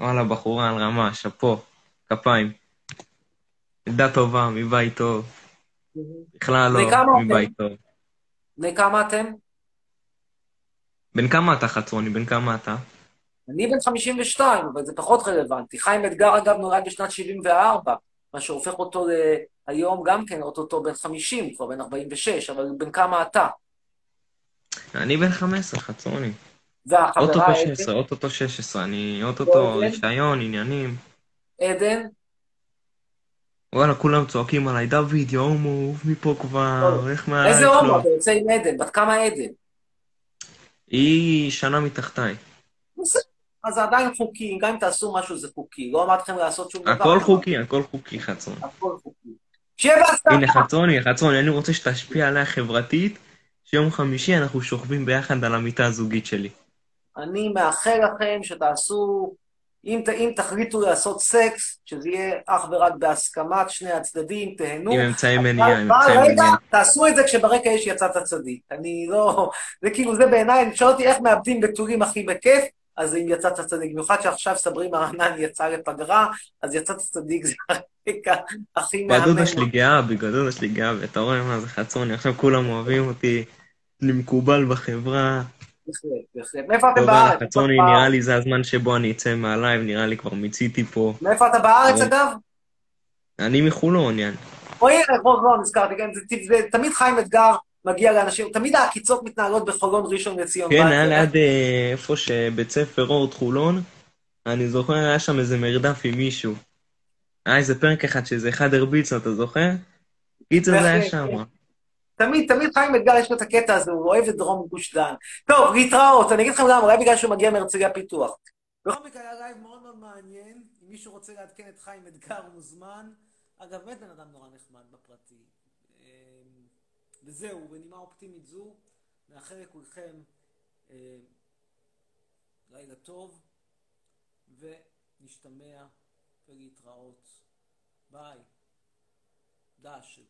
וואלה, בחורה על רמה, שאפו, כפיים. ילדה טובה, מבית טוב. בכלל לא, מבית? טוב. בני כמה אתם? בן כמה אתה, חצרוני? בן כמה אתה? אני בן 52, אבל זה פחות רלוונטי. חיים אתגר, אגב, נולד בשנת 74, מה שהופך אותו. היום גם כן, אוטוטו בן 50, כבר בן 46, אבל בן כמה אתה? אני בן 15, חצרוני. והחברה אוטוטו עדן, 16, אוטוטו 16, אני אוטוטו רישיון, עניינים. עדן, וואלה, כולם צועקים עליי, דוד, יא הומו, עוף מפה כבר, איך איזה מהלייב הומו שלו. אתה יוצא עם עדן? בת כמה עדן? היא שנה מתחתיי. בסדר, אז זה עדיין חוקי, גם אם תעשו משהו זה חוקי. לא אמרתי לכם לעשות שום דבר. הכל חוקי, הכל חוקי, חצון. הכל חוקי. שיהיה בהצלחה. הנה, חצרוני, חצרוני, אני רוצה שתשפיע עליי חברתית, שיום חמישי אנחנו שוכבים ביחד על המיטה הזוגית שלי. אני מאחל לכם שתעשו, אם, ת- אם תחליטו לעשות סקס, שזה יהיה אך ורק בהסכמת שני הצדדים, תהנו. עם אמצעי מניעה, עם אמצעי רגע, מניעה. תעשו את זה כשברקע יש יצאת צדיק. אני לא... זה כאילו, זה בעיניי, אני שואל אותי איך מאבדים בתולים הכי בכיף, אז אם יצאת צדיק. במיוחד שעכשיו סברי מרנן יצא לפגרה, אז יצאת צדיק זה הרקע הכי מהמם. והדודה שלי גאה בי, הדודה שלי גאה בי, אתה רואה מה זה חצרוני, עכשיו כולם אוהבים אותי, אני מקובל בחברה. בהחלט, בהחלט. מאיפה טוב, בארץ? חצרוני, מאיפה- נראה לי זה הזמן שבו אני אצא מהלייב, נראה לי כבר מיציתי פה. מאיפה אתה בארץ, אבל- אגב? אני מחולון, יאן. או הנה, בוא, בוא, נזכרתי, כן, זה, תמיד חיים אתגר מגיע לאנשים, תמיד העקיצות מתנהלות בחולון ראשון לציון. כן, היה ליד אה, איפה שבית ספר אורט חולון, אני זוכר, היה שם איזה מרדף עם מישהו. היה איזה פרק אחד שאיזה אחד הרביץ לו, אתה זוכר? קיצר זה היה שם. כן. תמיד, תמיד חיים אתגר יש לו את הקטע הזה, הוא אוהב את דרום גוש דן. טוב, להתראות, אני אגיד לכם למה, אולי בגלל שהוא מגיע מהרצליה פיתוח. בכל מקרה היה לייב מאוד מאוד מעניין, אם מישהו רוצה לעדכן את חיים אתגר מוזמן. אגב, באמת בן אדם נורא נחמד בפרטי. וזהו, בנימה אופטימית זו, נאחל לכולכם אמ, לילה טוב, ונשתמע ולהתראות. ביי. דש.